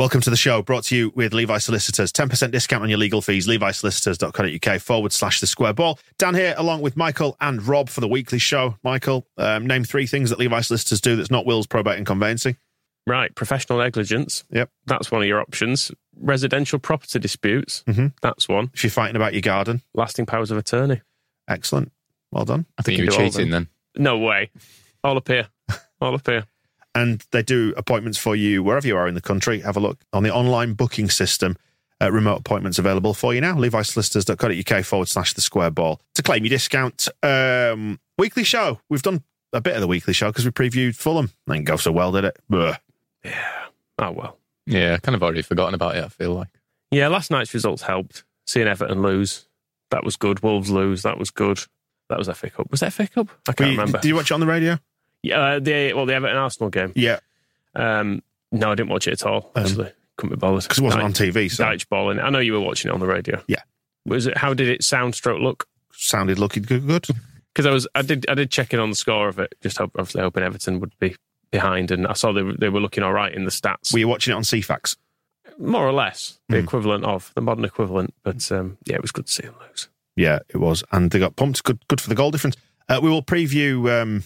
Welcome to the show, brought to you with Levi Solicitors. 10% discount on your legal fees. LeviSolicitors.co.uk forward slash the square ball. Dan here, along with Michael and Rob for the weekly show. Michael, um, name three things that Levi Solicitors do that's not wills, probate, and conveyancing. Right, professional negligence. Yep. That's one of your options. Residential property disputes. Mhm. That's one. If you're fighting about your garden, Lasting powers of attorney. excellent. Well done. I think you were do cheating then. No way. All up here. All up here. And they do appointments for you wherever you are in the country. Have a look on the online booking system. Uh, remote appointments available for you now. LeviSolicitors.co.uk forward slash the square ball. To claim your discount, um, weekly show. We've done a bit of the weekly show because we previewed Fulham. Didn't go so well, did it? Ugh. Yeah. Oh, well. Yeah, kind of already forgotten about it, I feel like. Yeah, last night's results helped. Seeing Everton lose, that was good. Wolves lose, that was good. That was FA Cup. Was that FA Cup? I can't you- remember. Did you watch it on the radio? Yeah, uh, the well, the Everton Arsenal game. Yeah, Um, no, I didn't watch it at all. Um, Actually, couldn't be bothered because it wasn't on TV, so Dyche ball in. I know you were watching it on the radio. Yeah. Was it? How did it sound? Stroke look? sounded looking good. good. Because I was, I did, I did check in on the score of it. Just hope, obviously hoping Everton would be behind, and I saw they were, they were looking all right in the stats, Were you watching it on Ceefax? more or less the Hmm. equivalent of the modern equivalent. But um, yeah, it was good to see them lose. Yeah, it was, and they got pumped. Good, good for the goal difference. Uh, we will preview um,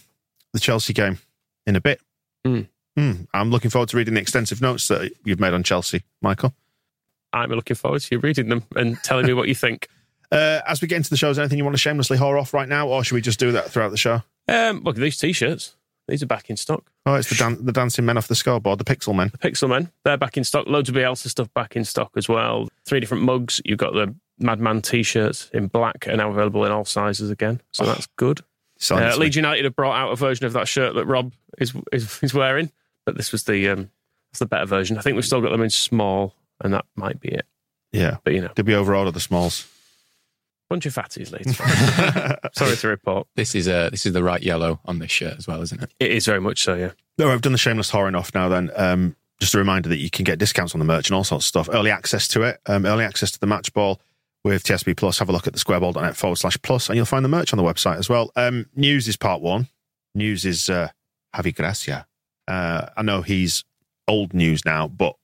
the Chelsea game in a bit. Mm. Mm, I'm looking forward to reading the extensive notes that you've made on Chelsea, Michael. I'm looking forward to you reading them and telling me what you think. Uh, as we get into the show, is there anything you want to shamelessly whore off right now, or should we just do that throughout the show? Um, look at these t-shirts; these are back in stock. Oh, it's the, dan- the dancing men off the scoreboard, the pixel men. The Pixel Men, they're back in stock. Loads of Bielsa stuff back in stock as well. Three different mugs. You've got the Madman t-shirts in black, are now available in all sizes again. So that's good. Selling Uh, this. Leeds United have brought out a version of that shirt that Rob is is, is wearing, but this was the um, that's the better version. I think we've still got them in small, and that might be it. Yeah. But you know, Did we overorder the smalls? bunch of fatties, Leeds. Sorry to report. This is uh, this is the right yellow on this shirt as well, isn't it? It is very much so. Yeah. No, I've done the shameless whoring off now. Then, um, just a reminder that you can get discounts on the merch and all sorts of stuff. Early access to it, um, early access to the match ball with TSB Plus. Have a look at the squareball.net forward slash plus, and you'll find the merch on the website as well. Um, news is part one. News is uh, Javi Gracia. Uh, I know he's old news now, but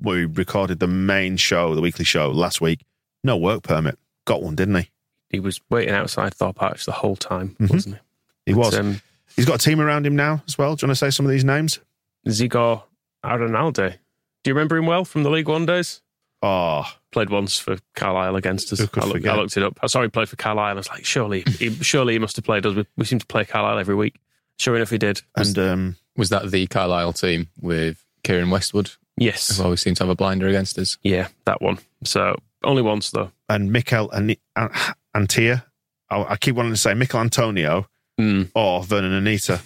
we recorded the main show, the weekly show last week. No work permit. Got one, didn't he? He was waiting outside Thorpe Arch the whole time, Mhm. wasn't he? He was. But, um, He's got a team around him now as well. Do you want to say some of these names? Zigor Aranalde. Do you remember him well from the League One days? Oh, Played once for Carlisle against us. I, looked. I looked it up. I saw he played for Carlisle. I was like, surely, he, surely he must have played us. We, we seem to play Carlisle every week. Sure enough, he did. and um, Was that the Carlisle team with Keiren Westwood, Yes, who always seems to have a blinder against us? yeah, that one. So only once though. and Mikel and Antia. I, I keep wanting to say Mikel Antonio Mm. or Vurnon Anita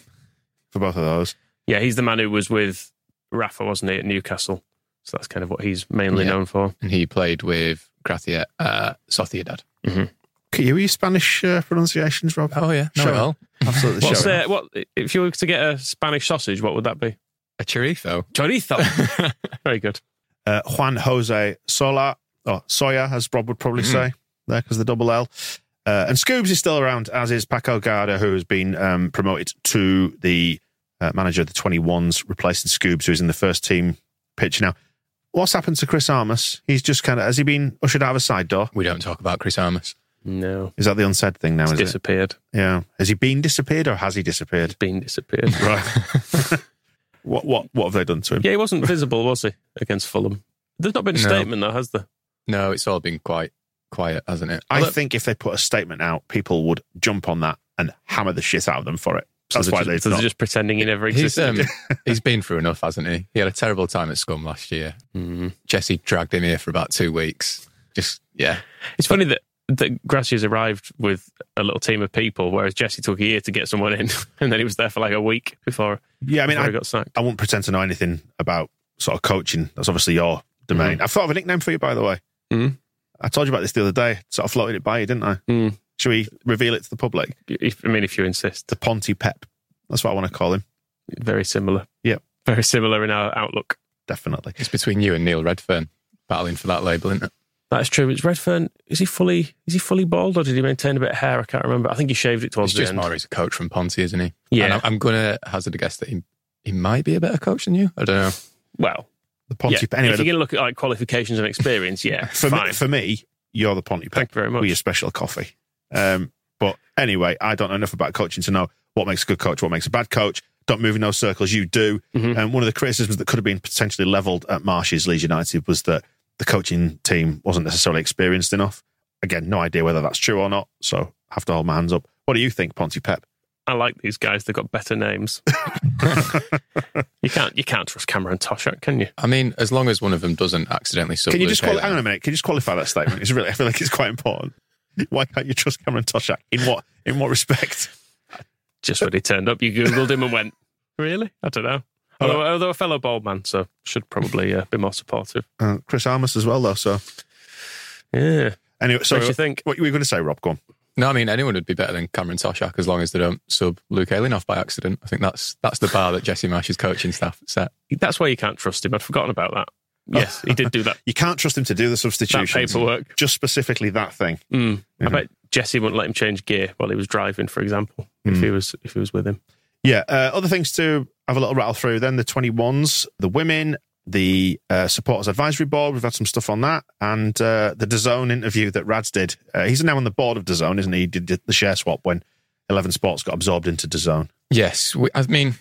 for both of those. Yeah, he's the man who was with Rafa, wasn't he, at Newcastle? So that's kind of what he's mainly Yeah. known for. And he played with Gracia uh, Sociedad. Can you use Spanish uh, pronunciations, Rob? Oh yeah, no Sure. well. Absolutely. What's show uh, what if you were to get a Spanish sausage? What would that be? A chorizo. Chorizo. Very good. Uh, Juan Jose Sola, or Soya, as Rob would probably Mhm. say, there because the double L. Uh, and Scoobs is still around, as is Paco Garda, who has been um, promoted to the uh, manager of the 21s, replacing Scoobs, who's in the first team pitch now. What's happened to Chris Armas? He's just kind of, has he been ushered out of a side door? We don't talk about Chris Armas. No, Is that the unsaid thing now, it's is it? disappeared. Yeah. Has he been disappeared or has he disappeared? Been disappeared. Right. what, what, what have they done to him? yeah, he wasn't visible, was he, against Fulham? There's not been a No. statement though, has there? No, it's all been quite quiet, hasn't it? I Although- think if they put a statement out, people would jump on that and hammer the shit out of them for it. That's so why they're they've just, they're just pretending he never he's existed. um, he's been through enough, hasn't he? He had a terrible time at Scum last year. Mm. Jesse dragged him here for about two weeks. Just yeah, It's funny that that Gracia's arrived with a little team of people, whereas Jesse took a year to get someone in, and then he was there for like a week before, Yeah, I mean, I, he got sacked. I won't pretend to know anything about sort of coaching. That's obviously your domain. I've thought of a nickname for you, by the way. Mhm. I told you about this the other day. Sort of floated it by you, didn't I? Mm. Should we reveal it to the public? If, I mean, if you insist, The Ponty Pep. That's what I want to call him. very similar. Yep. very similar in our outlook. Definitely. it's between you and Neil Redfearn battling for that label, isn't it? That's true. It's Redfern. Is he fully? Is he fully bald, or did he maintain a bit of hair? I can't remember. I think he shaved it towards It's the just end. more he's a coach from Ponty, isn't he? Yeah. And I'm, I'm going to hazard a guess that he he might be a better coach than you. I don't know. Well, The Ponty yeah. Pep. Anyway, if you're going to look at like qualifications and experience, yeah, for, fine. me, for me, you're the Ponty Pep. Thank you very much. With your special coffee. Um, but anyway, I don't know enough about coaching to know what makes a good coach, what makes a bad coach. Don't move in those circles. You do. Mhm. And one of the criticisms that could have been potentially levelled at Marsh's Leeds United was that the coaching team wasn't necessarily experienced enough. Again, no idea whether that's true or not. So have to hold my hands up. What do you think, Ponty Pep? I like these guys. They've got better names. you can't. You can't trust Cameron Toshack, can you? I mean, as long as one of them doesn't accidentally sub Can you just quali- hang on a minute? Can you just qualify that statement? It's really, I feel like it's quite important. Why can't you trust Cameron Toshack? In what in what respect? Just when he turned up, you googled him and went, "Really? I don't know." Although, although a fellow bald man, so should probably uh, be more supportive. Uh, Chris Armas as well, though. So Yeah. anyway, so what do you think? what were you going to say, Rob? Go on. No, I mean anyone would be better than Cameron Toshack as long as they don't sub Luke Ayling off by accident. I think that's that's the bar that Jesse Marsh's coaching staff set. That's why you can't trust him. I'd forgotten about that. Yes, he did do that. You can't trust him to do the substitution. paperwork. Just specifically that thing. Mm. Yeah. I bet Jesse wouldn't let him change gear while he was driving, for example, if he was if he was with him. Yeah. Uh, other things to have a little rattle through. Then the twenty ones, the women, the uh, supporters advisory board. We've had some stuff on that, and uh, the DAZN interview that Rads did. Uh, he's now on the board of DAZN, isn't he? He did the share swap when Eleven Sports got absorbed into DAZN. Yes, we, I mean,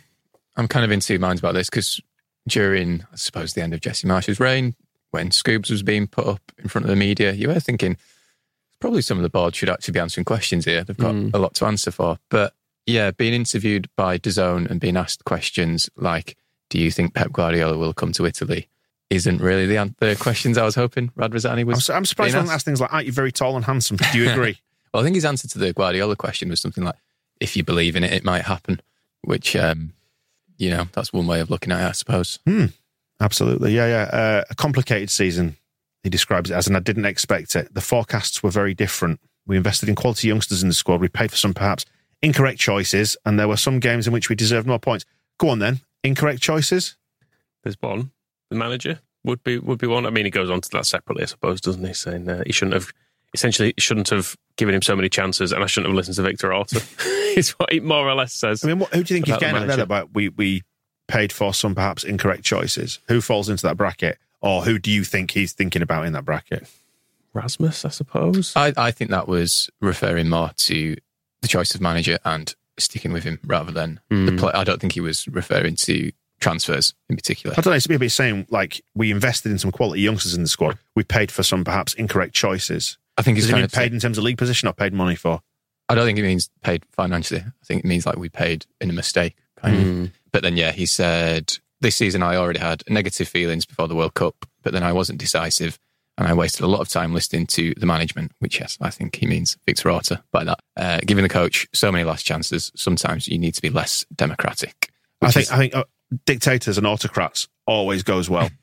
I'm kind of in two minds about this because during, I suppose, the end of Jesse Marsh's reign, when Scoobs was being put up in front of the media, you were thinking probably some of the board should actually be answering questions here. They've got Mm. a lot to answer for. But yeah, being interviewed by DAZN and being asked questions like, "Do you think Pep Guardiola will come to Italy?" isn't really the, the questions I was hoping Radrizzani I'm, was. I'm surprised he being hasn't asked things like, "Aren't you very tall and handsome? Do you agree?" Well, I think his answer to the Guardiola question was something like, "If you believe in it, it might happen," which, um, you know, that's one way of looking at it, I suppose. Absolutely. Yeah, yeah. Uh, a complicated season, he describes it as, and I didn't expect it. The forecasts were very different. We invested in quality youngsters in the squad. We paid for some perhaps incorrect choices, and there were some games in which we deserved more points. Go on then. Incorrect choices? There's one. The manager would be would be one. I mean, he goes on to that separately, I suppose, doesn't he? Saying uh, he shouldn't have essentially shouldn't have given him so many chances, and I shouldn't have listened to Victor Orta. is what he more or less says. I mean, what, who do you think he's getting at there about we, we paid for some perhaps incorrect choices? Who falls into that bracket? Or who do you think he's thinking about in that bracket? Rasmus, I suppose. I, I think that was referring more to the choice of manager and sticking with him rather than the hmm. play. I don't think he was referring to transfers in particular. I don't know. It's a bit saying like we invested in some quality youngsters in the squad. We paid for some perhaps incorrect choices. I think he's Does it kind mean of paid in terms of league position or paid money for? I don't think it means paid financially. I think it means like we paid in a mistake. Kind of. But then, yeah, he said this season I already had negative feelings before the World Cup, but then I wasn't decisive and I wasted a lot of time listening to the management, which, yes, I think he means Victor Orta by that. Uh, giving the coach so many last chances, sometimes you need to be less democratic. I think is- I think uh, dictators and autocrats always goes well.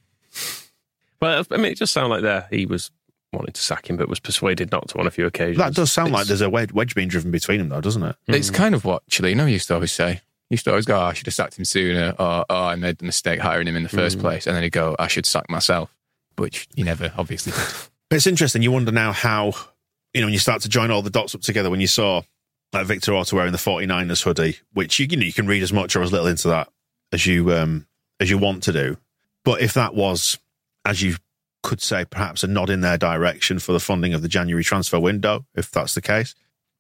Well, I mean, it just sounded like there he was wanting to sack him, but was persuaded not to on a few occasions. that does sound like there's a wedge, wedge being driven between them, though, doesn't it? It's kind of what Cellino used to always say. He used to always go, oh, I should have sacked him sooner, or oh, I made the mistake hiring him in the first mm. place. And then he'd go, I should sack myself, which he never obviously did. It's interesting. You wonder now how you know when you start to join all the dots up together. When you saw like Victor Orta wearing the 49ers hoodie, which you, you know you can read as much or as little into that as you um as you want to do. But if that was, as you could say, perhaps a nod in their direction for the funding of the January transfer window, if that's the case,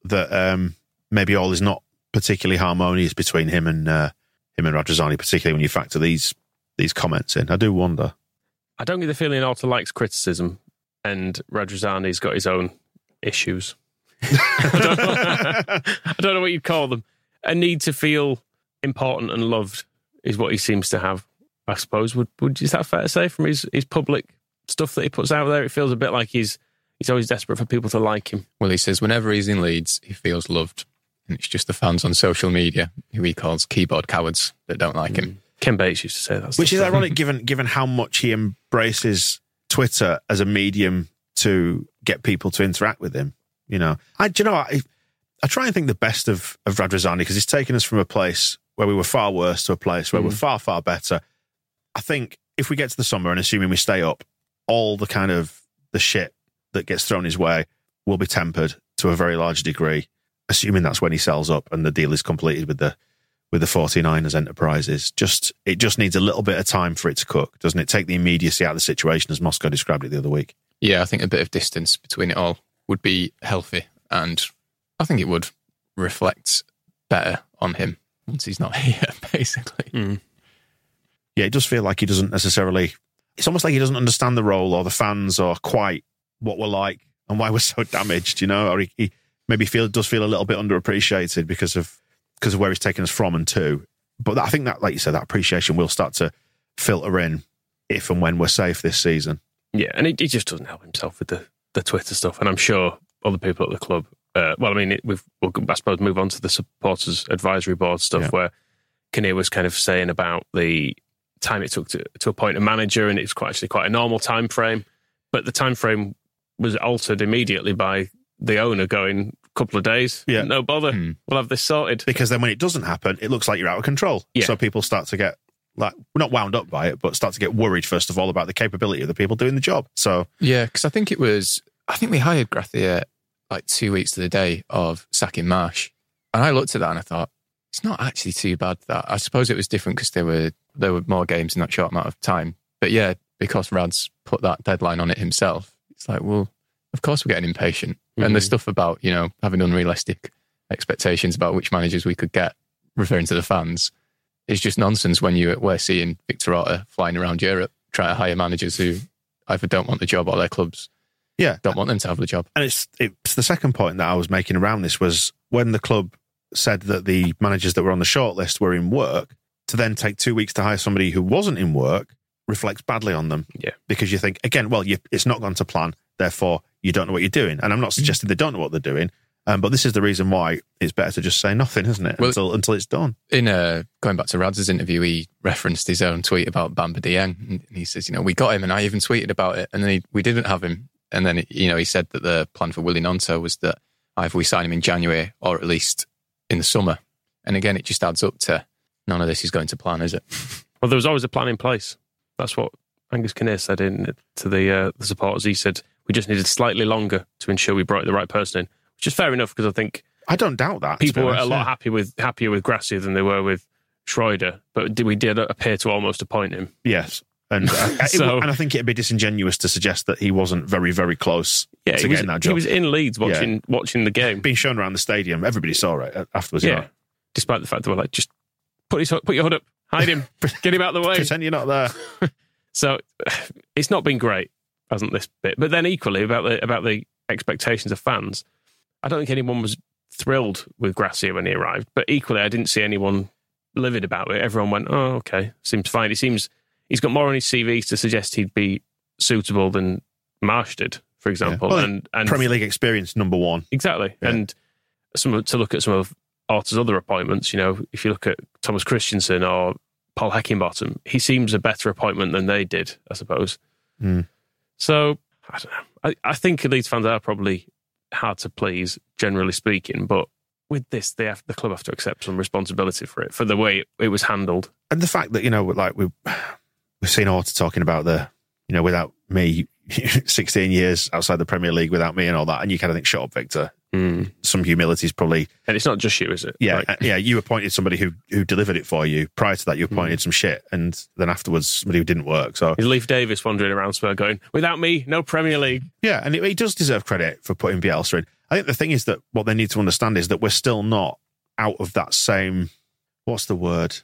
that um maybe all is not particularly harmonious between him and uh, him and Radrizzani, particularly when you factor these these comments in. I do wonder. I don't get the feeling Orta likes criticism, and Radrizzani's got his own issues. I, don't know, I don't know what you'd call them. A need to feel important and loved is what he seems to have. I suppose would would is that fair to say from his his public stuff that he puts out there? It feels a bit like he's he's always desperate for people to like him. Well, he says whenever he's in Leeds, he feels loved. And it's just the fans on social media who he calls keyboard cowards that don't like him. Mm. Ken Bates used to say that, Which is stuff. ironic given given how much he embraces Twitter as a medium to get people to interact with him. You know, I do you know I, I try and think the best of of Radrizzani because he's taken us from a place where we were far worse to a place where we're mm. far far better. I think if we get to the summer and assuming we stay up, all the kind of the shit that gets thrown his way will be tempered to a very large degree, assuming that's when he sells up and the deal is completed with the with the 49ers enterprises. Just it just needs a little bit of time for it to cook, doesn't it? Take the immediacy out of the situation as Moscow described it the other week. Yeah, I think a bit of distance between it all would be healthy. And I think it would reflect better on him once he's not here, basically. Hmm. Yeah, it does feel like he doesn't necessarily it's almost like he doesn't understand the role or the fans or quite what we're like and why we're so damaged, you know, or he, he maybe feel does feel a little bit underappreciated because of because of where he's taken us from and to. But I think that, like you said, that appreciation will start to filter in if and when we're safe this season. Yeah, and he, he just doesn't help himself with the, the Twitter stuff. And I'm sure other people at the club, uh, well, I mean, it, we've, we'll, I suppose, move on to the supporters advisory board stuff Yeah. where Kinnear was kind of saying about the time it took to, to appoint a manager, and it's quite actually quite a normal time frame. But the time frame was altered immediately by the owner going, a couple of days, Yeah. no bother, hmm. we'll have this sorted. Because then when it doesn't happen, it looks like you're out of control. Yeah. So people start to get like not wound up by it, but start to get worried first of all about the capability of the people doing the job. So Yeah, because I think it was, I think we hired Gracia like two weeks to the day of sacking Marsh. And I looked at that and I thought, it's not actually too bad that. I suppose it was different because there were, there were more games in that short amount of time. But yeah, because Rad's put that deadline on it himself, it's like, well, of course we're getting impatient. And the mm-hmm. stuff about, you know, having unrealistic expectations about which managers we could get, referring to the fans, is just nonsense when you we're seeing Victor Orta flying around Europe trying to hire managers who either don't want the job or their clubs yeah, don't want them to have the job. and it's it's the second point that I was making around this was when the club said that the managers that were on the shortlist were in work to then take two weeks to hire somebody who wasn't in work reflects badly on them. Yeah. because you think again, well, you, it's not gone to plan, therefore you don't know what you're doing. And I'm not suggesting they don't know what they're doing, um, but this is the reason why it's better to just say nothing, isn't it? Well- until until it's done. In uh, going back to Rad's interview, he referenced his own tweet about Bamba Dieng. And he says, you know, we got him and I even tweeted about it. And then he, we didn't have him. And then, you know, he said that the plan for Willy Gnonto was that either we sign him in January or at least in the summer. And again, it just adds up to none of this is going to plan, is it? Well, there was always a plan in place. That's what Angus Kinnear said in to the uh, the supporters. He said we just needed slightly longer to ensure we brought the right person in, which is fair enough because I think I don't doubt that. people were a lot yeah. happy with happier with Gracia than they were with Schreuder. But did- we did appear to almost appoint him. Yes. And, uh, it- and I think it'd be disingenuous to suggest that he wasn't very, very close Yeah, to he was, getting that he was in Leeds watching watching the game. being shown around the stadium. Everybody saw it uh, afterwards. you Yeah, know. despite the fact that we're like, just put his put your hood up, hide him, get him out of the way. Pretend you're not there. So it's not been great, hasn't this bit? But then equally about the about the expectations of fans, I don't think anyone was thrilled with Gracia when he arrived. But equally, I didn't see anyone livid about it. Everyone went, "Oh, okay, seems fine." He seems he's got more on his CV to suggest he'd be suitable than Marsh did, for example. Well, and and Premier League experience number one. Exactly. Yeah. And some to look at some of Orta's other appointments, you know, if you look at Thomas Christiansen or Paul Heckingbottom, he seems a better appointment than they did, I suppose. Hmm. So I don't know. I, I think Leeds fans are probably hard to please, generally speaking, but with this, they have, the club have to accept some responsibility for it, for the way it, it was handled. And the fact that, you know, like we we've seen Orta talking about the, you know, without me, 16 years outside the Premier League without me and all that. And you kind of think, shut up, Victor. Mm. some humility is probably And it's not just you, is it? yeah, Like, uh, yeah. You appointed somebody who who delivered it for you. Prior to that, you appointed Mm. some shit, and then afterwards, somebody who didn't work. So is Leif Davis wandering around Spurs going, without me, no Premier League. yeah, and he he does deserve credit for putting Bielsa in. I think the thing is that what they need to understand is that we're still not out of that same what's the word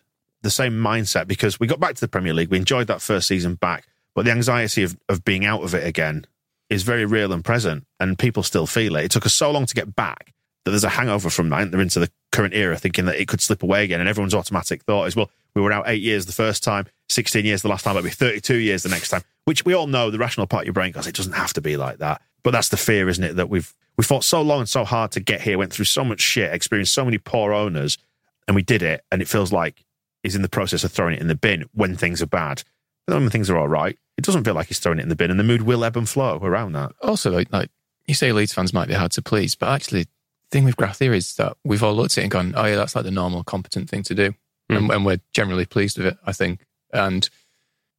the same mindset because we got back to the Premier League. We enjoyed that first season back, but the anxiety of of being out of it again is very real and present, and people still feel it. It took us so long to get back that there's a hangover from that. They're into the current era thinking that it could slip away again, and everyone's automatic thought is, well, we were out eight years the first time, 16 years the last time, it'll be 32 years the next time, which we all know the rational part of your brain goes, it doesn't have to be like that. But that's the fear, isn't it? That we've we fought so long and so hard to get here, went through so much shit, experienced so many poor owners, and we did it, and it feels like he's in the process of throwing it in the bin when things are bad. But then when things are all right, it doesn't feel like he's throwing it in the bin, and the mood will ebb and flow around that. Also, like, like you say, Leeds fans might be hard to please, but actually, the thing with Gracia is that we've all looked at it and gone, "Oh yeah, that's like the normal, competent thing to do," hmm. and, and we're generally pleased with it. I think, and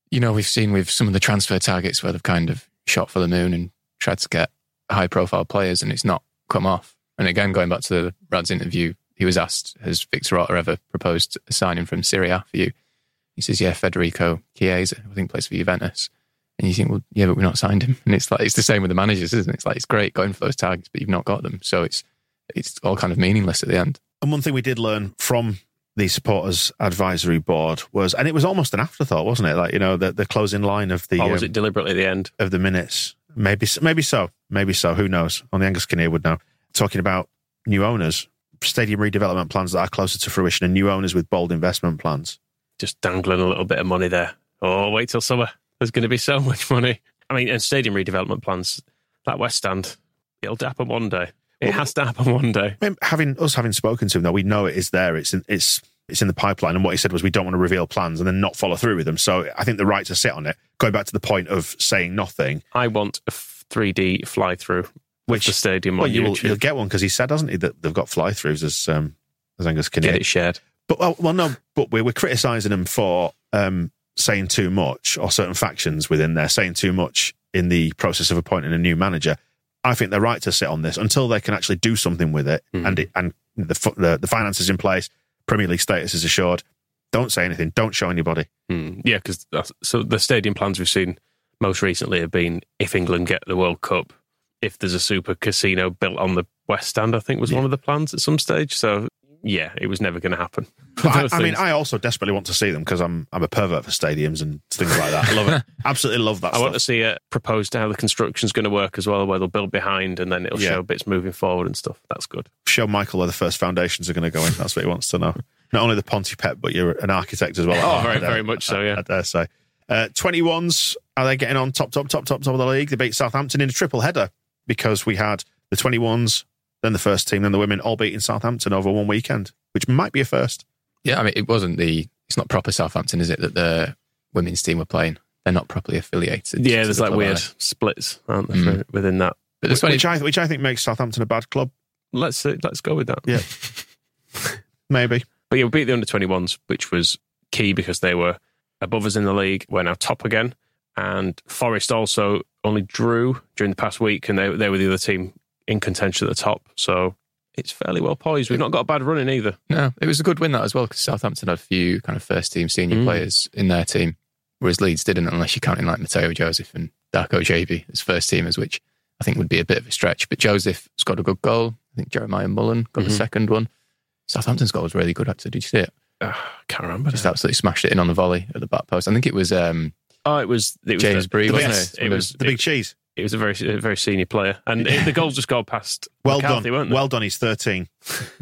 you know, we've seen with some of the transfer targets where they've kind of shot for the moon and tried to get high-profile players, and it's not come off. And again, going back to the Rad's interview, he was asked, "Has Victor Orta ever proposed a signing from Serie A for you?" He says, "Yeah, Federico Chiesa, I think plays for Juventus." And you think, well, yeah, but we're not signed him. And it's like it's the same with the managers, isn't it? It's like it's great going for those targets, but you've not got them. So it's it's all kind of meaningless at the end. And one thing we did learn from the supporters advisory board was, and it was almost an afterthought, wasn't it? Like you know, the, the closing line of the Or was um, it deliberately the end? of the minutes. Maybe, maybe so. Maybe so. Who knows? Only Angus Kinnear would know. Talking about new owners, stadium redevelopment plans that are closer to fruition, and new owners with bold investment plans. Just dangling a little bit of money there. Oh, wait till summer. There's going to be so much money. I mean, and stadium redevelopment plans, that West Stand, it'll happen one day. It has to happen one day. I mean, having us having spoken to him, though, we know it is there. It's in, it's it's in the pipeline. And what he said was, we don't want to reveal plans and then not follow through with them. So I think the right to sit on it. Going back to the point of saying nothing, I want a 3D fly through with Which- the stadium well, on you will, you'll get one because he said, hasn't he, that they've got fly throughs as um, as Angus Kinnear. Get it shared. But well, well, no, but we're, we're criticising them for um, saying too much, or certain factions within there saying too much in the process of appointing a new manager. I think they're right to sit on this until they can actually do something with it, and it, and the, the the finances in place, Premier League status is assured. Don't say anything. Don't show anybody. Hmm. Yeah, because so the stadium plans we've seen most recently have been if England get the World Cup, if there's a super casino built on the West Stand, I think was one of the plans at some stage. So yeah, it was never going to happen. I, I mean. I also desperately want to see them because I'm I'm a pervert for stadiums and things like that. I love it. Absolutely love that. I want to see it proposed to how the construction's going to work as well, where they'll build behind and then it'll Yeah. show bits moving forward and stuff. That's good. show Michael where the first foundations are going to go in. That's what he wants to know. Not only the Ponty Pep, but you're an architect as well. Oh, very, dare- very much so, yeah. I, dare say. Uh, 21s, are they getting on top, top, top, top, top of the league? They beat Southampton in a triple header because we had the 21s, then the first team, then the women all beating Southampton over one weekend, which might be a first. Yeah, I mean, it wasn't the. It's not proper Southampton, is it? That the women's team were playing. They're not properly affiliated. Yeah, there's the like weird are splits, aren't there, Mm. for- within that? But Which 20, I, which I think makes Southampton a bad club. Let's uh, let's go with that. Yeah. Maybe. But yeah, we beat the under 21s, which was key because they were above us in the league. We're now top again. And Forest also only drew during the past week, and they, they were the other team in contention at the top. So it's fairly well poised. We've not got a bad run in either. No, it was a good win that as well because Southampton had a few kind of first team senior Mm. players in their team, whereas Leeds didn't, unless you're counting like Mateo Joseph and Darko Gyabi as first teamers, which I think would be a bit of a stretch. But Joseph scored a good goal. I think Jeremiah Mullen got the Mhm. second one. Southampton's goal was really good, actually. Did you see it? Uh, can't remember. Just absolutely smashed it in on the volley at the back post. I think it was um, Oh, it was, it was James the, Bree, the wasn't best- it? It was The The big cheese. It was a very a very senior player, and it, the goals just got past. Well McCarthy, done. weren't they? Well done. He's 13.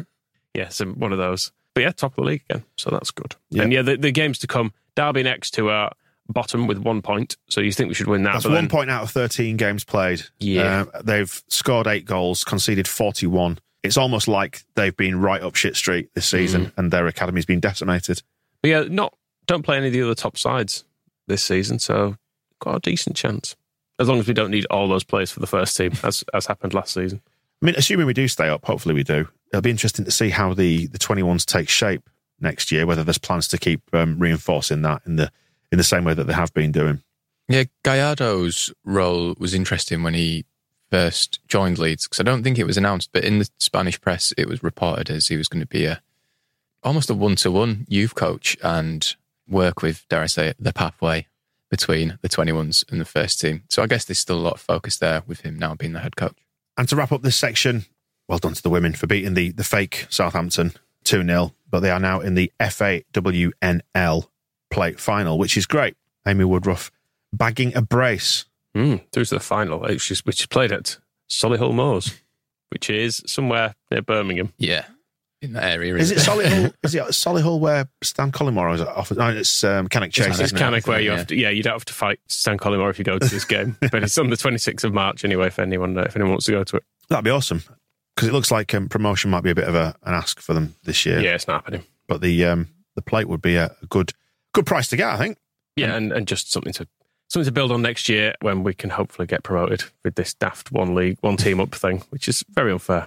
yeah, so one of those. But yeah, top of the league again, so that's good. Yeah. And yeah, the, the games to come: Derby next to our bottom with one point. So you think we should win that? That's one then- point out of 13 games played. Yeah. Uh, they've scored eight goals, conceded 41. It's almost like they've been right up shit street this season and their academy's been decimated. But yeah, not don't play any of the other top sides this season, so got a decent chance. As long as we don't need all those players for the first team, as as happened last season. I mean, assuming we do stay up, hopefully we do. It'll be interesting to see how the, the 21s take shape next year, whether there's plans to keep um, reinforcing that in the in the same way that they have been doing. Yeah, Gallardo's role was interesting when he first joined Leeds because I don't think it was announced, but in the Spanish press it was reported as he was going to be a almost a one to one youth coach and work with, dare I say, it, the pathway between the 21s and the first team. So I guess there's still a lot of focus there with him now being the head coach. And to wrap up this section, well done to the women for beating the, the fake Southampton 2 0, but they are now in the FAWNL plate final, which is great. Amy Woodruff bagging a brace. Mm, through to the final, which is, which is played at Solihull Moors, which is somewhere near Birmingham. Yeah. In that area. Is it Solihull? is it Solihull where Stan Collymore is off? No, it's um, Cannock Chase. It's? Cannock where you Yeah. have to, yeah, you don't have to fight Stan Collymore if you go to this game, but it's on the 26th of March anyway. If anyone, uh, if anyone wants to go to it, That'd be awesome because it looks like um, promotion might be a bit of a, an ask for them this year. yeah, it's not happening. But the um, the plate would be a, a good good price to get, I think. Yeah, and, and just something to something to build on next year when we can hopefully get promoted with this daft one league, one team up thing, which is very unfair.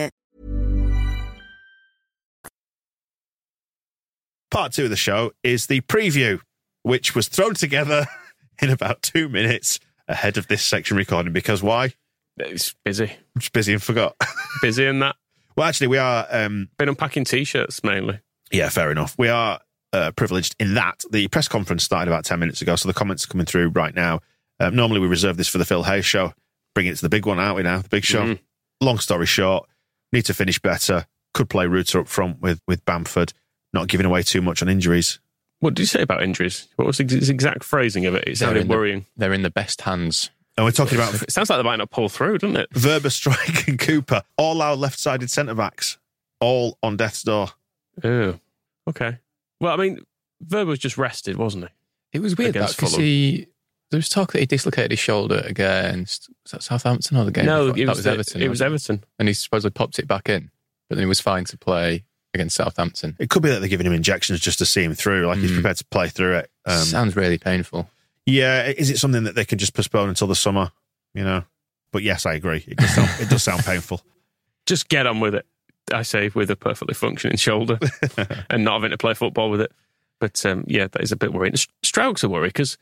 Part two of the show is the preview, which was thrown together in about two minutes ahead of this section recording. Because why? It's busy, I'm just busy and forgot. busy in that. well, actually, we are. Um, Been unpacking t-shirts mainly. yeah, fair enough. We are uh, privileged in that the press conference started about 10 minutes ago. So the comments are coming through right now. Um, normally, we reserve this for the Phil Hay's show. Bring it to the big one, aren't we now? The big show. Mhm. Long story short, need to finish better. Could play Rutter up front with, with Bamford, not giving away too much on injuries. What did you say about injuries? What was his exact phrasing of it? It They're sounded in the- worrying. They're in the best hands. And we're talking about It sounds like they might not pull through, doesn't it? Wöber, Struijk, and Cooper, all our left sided centre backs, all on death's door. Oh, okay. Well, I mean, Verb was just rested, wasn't he? It was weird Against because he there was talk that he dislocated his shoulder against was that Southampton or the game? no, before? it that was, was the- Everton. It was Everton. and he supposedly popped it back in, but then he was fine to play against Southampton. It could be that they're giving him injections just to see him through, like he's Mm. prepared to play through it. Um, Sounds really painful. yeah, is it something that they can just postpone until the summer? You know, but yes, I agree. It does sound, it does sound painful. Just get on with it. I say with a perfectly functioning shoulder and not having to play football with it. But um, yeah, that is a bit worrying. Struijk's a worry because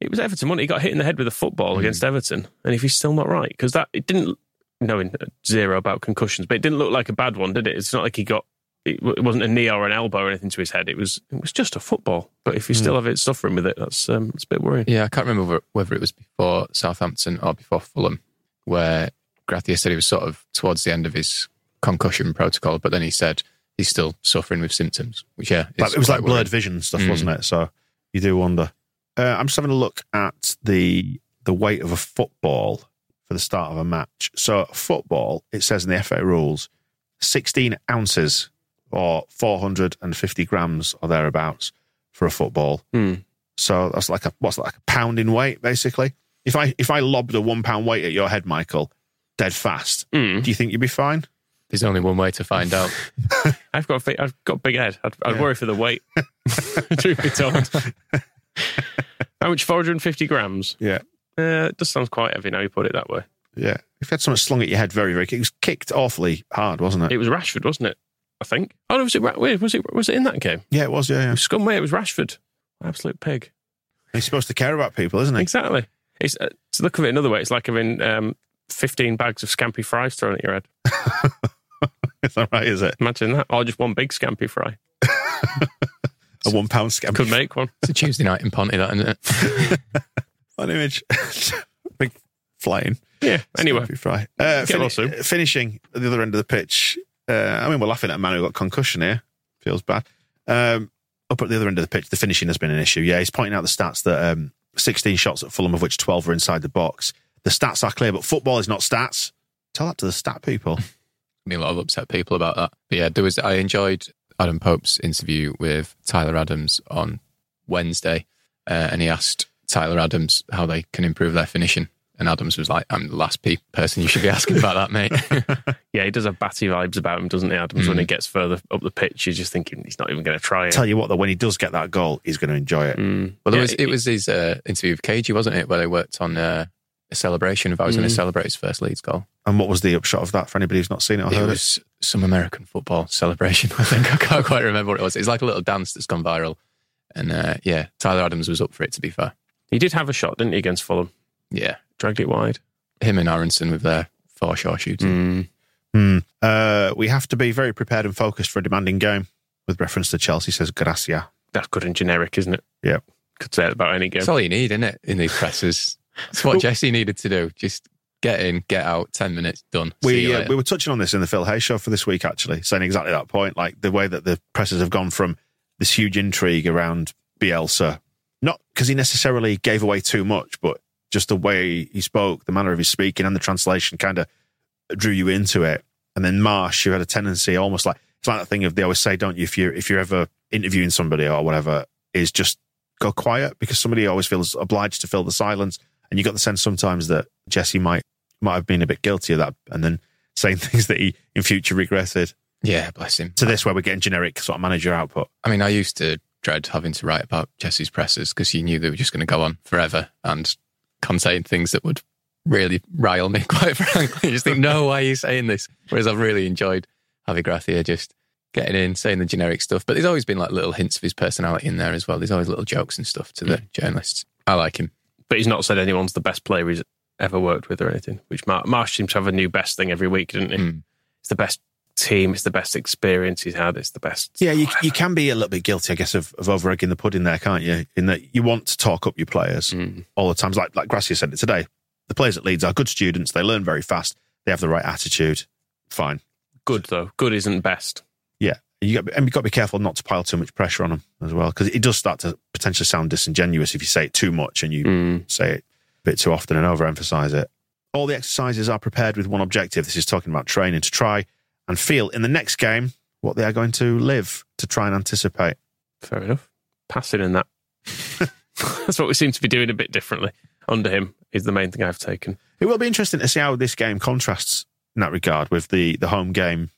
it was Everton. Wasn't it? He got hit in the head with a football against Everton, and if he's still not right, because that it didn't knowing zero about concussions, but it didn't look like a bad one, did it? It's not like he got. It it wasn't a knee or an elbow or anything to his head. It was. It was just a football. But if you still have it suffering with it, that's um, it's a bit worrying. Yeah, I can't remember whether- whether it was before Southampton or before Fulham, where Gracia said he was sort of towards the end of his concussion protocol, but then he said he's still suffering with symptoms, which yeah, Like, is it was quite like blurred worrying. vision stuff, Mm. wasn't it? So you do wonder. Uh, I'm just having a look at the the weight of a football for the start of a match. So football, it says in the FA rules, 16 ounces or 450 grams or thereabouts for a football. Hmm. So that's like a what's that, like a pound in weight, basically. If I if I lobbed a one pound weight at your head, Michael, dead fast, Hmm. do you think you'd be fine? There's only one way to find out. I've got a big, I've got a big head. I'd, I'd Yeah. worry for the weight. Truth be told. How much? 450 grams. Yeah. Uh, it does sound quite heavy now you put it that way. Yeah. If you had someone slung at your head very, very it was kicked awfully hard, wasn't it? It was Rashford, wasn't it? I think. Oh, no, was it? Wait, was it? Was it in that game? yeah, it was, yeah, yeah. It was scum way. It was Rashford. Absolute pig. He's supposed to care about people, isn't he? Exactly. It's uh, to look at it another way. It's like having um, 15 bags of Scampi Fries thrown at your head. Is that right, is it? Imagine that, or just one big Scampi Fry. A one pound scam. Could make one. It's a Tuesday night in Ponty, that, isn't it? An image. Big flying. Yeah. Anyway, Scampi fry. Uh, Get well soon. finishing at the other end of the pitch. Uh, I mean, we're laughing at a man who got concussion here. Feels bad. Um, up at the other end of the pitch, the finishing has been an issue. Yeah, he's pointing out the stats that um, 16 shots at Fulham, of which 12 were inside the box. The stats are clear, but football is not stats. Tell that to the stat people. be a lot of upset people about that. But yeah, there was. I enjoyed Adam Pope's interview with Tyler Adams on Wednesday, uh, and he asked Tyler Adams how they can improve their finishing, and Adams was like, "I'm the last pe- person you should be asking about that, mate." yeah, he does have batty vibes about him, doesn't he, Adams? When he gets further up the pitch, you're just thinking he's not even going to try it. Tell you what, though, when he does get that goal, he's going to enjoy it. Mm. well, there Yeah, was, it was his uh, interview with Cagey, wasn't it, where they worked on uh, a celebration of how he was going to celebrate his first Leeds goal. And what was the upshot of that for anybody who's not seen it or It heard it? was some American football celebration. I think I can't quite remember what it was. It's like a little dance that's gone viral, and uh, yeah, Tyler Adams was up for it. To be fair, He did have a shot, didn't he, against Fulham? yeah, Dragged it wide. him and Aronson with their foreshore shooting. Hmm. Uh, we have to be very prepared and focused for a demanding game. With reference to Chelsea, says Gracia. That's good and generic, isn't it? Yeah. Could say it about any game. That's all you need, isn't it? In these presses, it's what Jesse needed to do. Just get in, get out, ten minutes, done. See We you uh, we were touching on this in the Phil Hay show for this week, actually, saying exactly that point. Like the way that the presses have gone from this huge intrigue around Bielsa, not because he necessarily gave away too much, but just the way he spoke, the manner of his speaking, and the translation kind of drew you into it. And then Marsh, who had a tendency, almost like it's like that thing of they always say, don't you? If you if you're ever interviewing somebody or whatever, is just go quiet because somebody always feels obliged to fill the silence. And you got the sense sometimes that Jesse might might have been a bit guilty of that, and then saying things that he in future regretted. yeah, bless him. To this, where we're getting generic sort of manager output. I mean, I used to dread having to write about Jesse's presses because you knew they were just going to go on forever and contain things that would really rile me, quite frankly. You just think, no, why are you saying this? Whereas I've really enjoyed Javi Gracia just getting in, saying the generic stuff. But there's always been like little hints of his personality in there as well. There's always little jokes and stuff to the journalists. I like him. But he's not said anyone's the best player he's ever worked with or anything, which Mar- Marsh seems to have a new best thing every week, didn't he? Mm. It's the best team, it's the best experience he's had, it's the best. Yeah, you, you can be a little bit guilty, I guess, of, of over egging the pudding there, can't you? In that you want to talk up your players all the times. Like like Gracia said it today. The players at Leeds are good students. They learn very fast. They have the right attitude. Fine. Good, though. Good isn't best. Yeah. You got, and you've got to be careful not to pile too much pressure on them as well, because it does start to potentially sound disingenuous if you say it too much and you Mm. say it a bit too often and overemphasize it. All the exercises are prepared with one objective. This is talking about training to try and feel in the next game what they are going to live to try and anticipate. Fair enough. Passing in that. That's what we seem to be doing a bit differently under him, is the main thing I've taken. It will be interesting to see how this game contrasts in that regard with the, the home game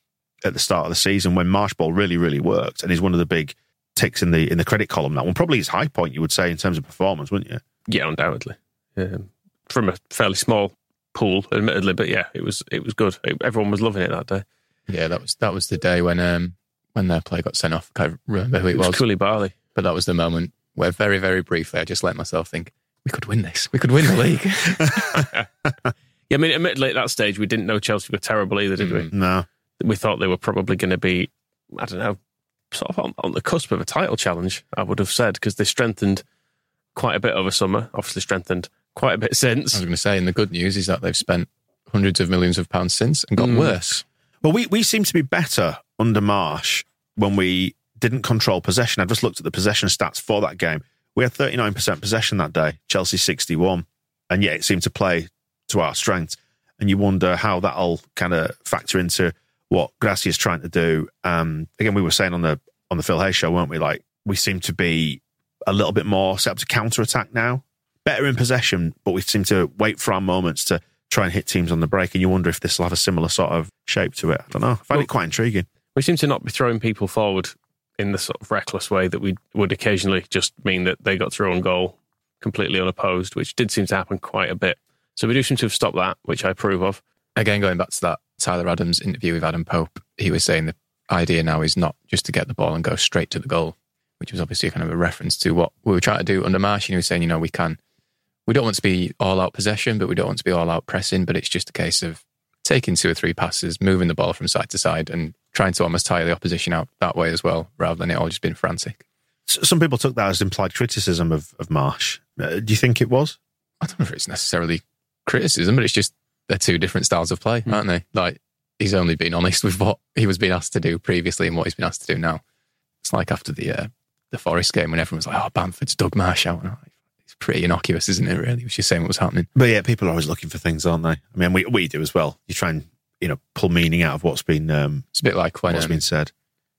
at the start of the season when Marshball really, really worked and is one of the big ticks in the in the credit column. That one probably his high point, you would say, in terms of performance, wouldn't you? Yeah, undoubtedly. Um, from a fairly small pool, admittedly, but yeah, it was it was good. Everyone was loving it that day. Yeah, that was that was the day when um when their player got sent off. I can't remember who it, It was was, Koulibaly. but that was the moment where very very briefly I just let myself think we could win this. We could win the league. Yeah, I mean, admittedly, at that stage, we didn't know Chelsea were terrible either, did we? No. We thought they were probably going to be, I don't know, sort of on, on the cusp of a title challenge, I would have said, because they strengthened quite a bit over summer, obviously strengthened quite a bit since. I was going to say, and the good news is that they've spent hundreds of millions of pounds since and got Mm. worse. Well, we, we seem to be better under Marsh when we didn't control possession. I just looked at the possession stats for that game. We had 39% possession that day, Chelsea 61, and yet it seemed to play to our strengths. And you wonder how that'll kind of factor into what Gracia is trying to do. Um, again, we were saying on the on the Phil Hay's show, weren't we? Like we seem to be a little bit more set up to counter attack now. Better in possession, but we seem to wait for our moments to try and hit teams on the break. And you wonder if this will have a similar sort of shape to it. I don't know. I find Well- it quite intriguing. We seem to not be throwing people forward in the sort of reckless way that we would occasionally just mean that they got through on goal completely unopposed, which did seem to happen quite a bit. So we do seem to have stopped that, which I approve of. Again, going back to that Tyler Adams interview with Adam Pope, he was saying the idea now is not just to get the ball and go straight to the goal, which was obviously kind of a reference to what we were trying to do under Marsh. And he was saying, you know, we can, we don't want to be all out possession, but we don't want to be all out pressing. But it's just a case of taking two or three passes, moving the ball from side to side, and trying to almost tire the opposition out that way as well, rather than it all just being frantic. Some people took that as implied criticism of, of Marsh. Uh, do you think it was? I don't know if it's necessarily criticism, but it's just they're two different styles of play, aren't they? Like he's only been honest with what he was being asked to do previously and what he's been asked to do now. It's like after the uh, the Forest game when everyone was like, "Oh, Bamford's dug Marsh out." And I'm like, pretty innocuous, isn't it? Really, he was just saying what was happening. But yeah, people are always looking for things, aren't they? I mean, we we do as well. You try and you know pull meaning out of what's been um, It's a bit like when what's um, been said.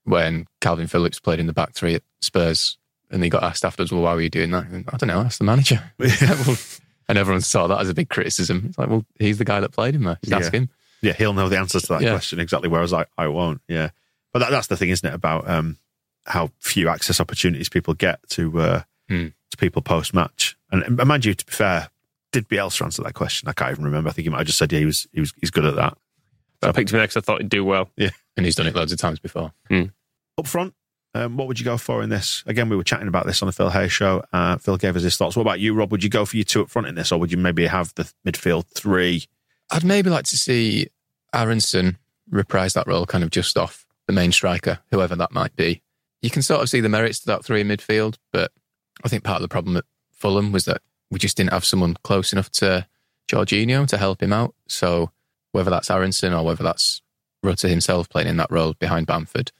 when Calvin Phillips played in the back three at Spurs, and he got asked afterwards, "Well, why were you doing that?" And, I don't know. Ask the manager. And everyone saw that as a big criticism. It's like, well, he's the guy that played him there. Just ask Yeah. him. Yeah, he'll know the answers to that Yeah. question exactly. Whereas I, I won't. Yeah, but that, that's the thing, isn't it? About um, how few access opportunities people get to uh, Hmm. To people post match. And, and mind you, to be fair, did Bielsa answer that question? I can't even remember. I think he might have just said, yeah, he was he was he's good at that. I picked him next. I thought he'd do well. Yeah. And he's done it loads of times before. Up front, um, what would you go for in this? Again, we were chatting about this on the Phil Hay show. Uh, Phil gave us his thoughts. What about you, Rob? Would you go for your two up front in this, or would you maybe have the midfield three? I'd maybe like to see Aaronson reprise that role kind of just off the main striker, whoever that might be. You can sort of see the merits to that three in midfield, but I think part of the problem at Fulham was that we just didn't have someone close enough to Georginio to help him out. So whether that's Aaronson or whether that's Rutter himself playing in that role behind Bamford,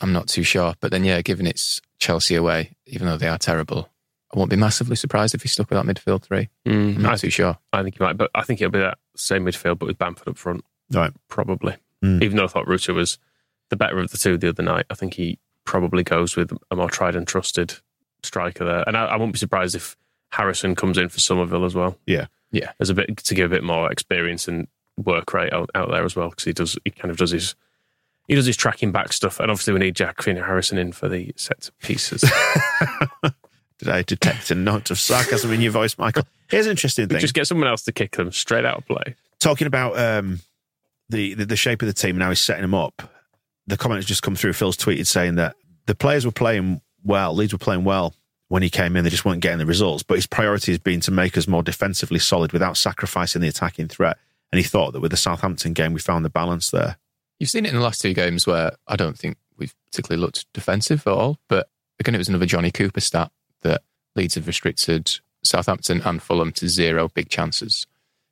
I'm not too sure. But then, yeah, given it's Chelsea away, even though they are terrible, I won't be massively surprised if he's stuck with that midfield three. I'm Mm, not I, too sure. I think he might, but I think it'll be that same midfield, but with Bamford up front, Right. probably. Mm. Even though I thought Rutter was the better of the two the other night, I think he probably goes with a more tried and trusted striker there. And I, I won't be surprised if Harrison comes in for Summerville as well. Yeah. Yeah. as a bit to give a bit more experience and work rate out, out there as well because he does he kind of does his he does his tracking back stuff and obviously we need Jack Finn Harrison in for the set of pieces. Did I detect a note of sarcasm in your voice, Michael? Here's an interesting We thing. just get someone else to kick them straight out of play. talking about um, the, the the shape of the team and how he's setting them up. The comment has just come through. Phil's tweeted saying that the players were playing well, Leeds were playing well when he came in. They just weren't getting the results. But his priority has been to make us more defensively solid without sacrificing the attacking threat. And he thought that with the Southampton game, we found the balance there. You've seen it in the last two games where I don't think we've particularly looked defensive at all. But again, it was another Johnny Cooper stat that Leeds have restricted Southampton and Fulham to zero big chances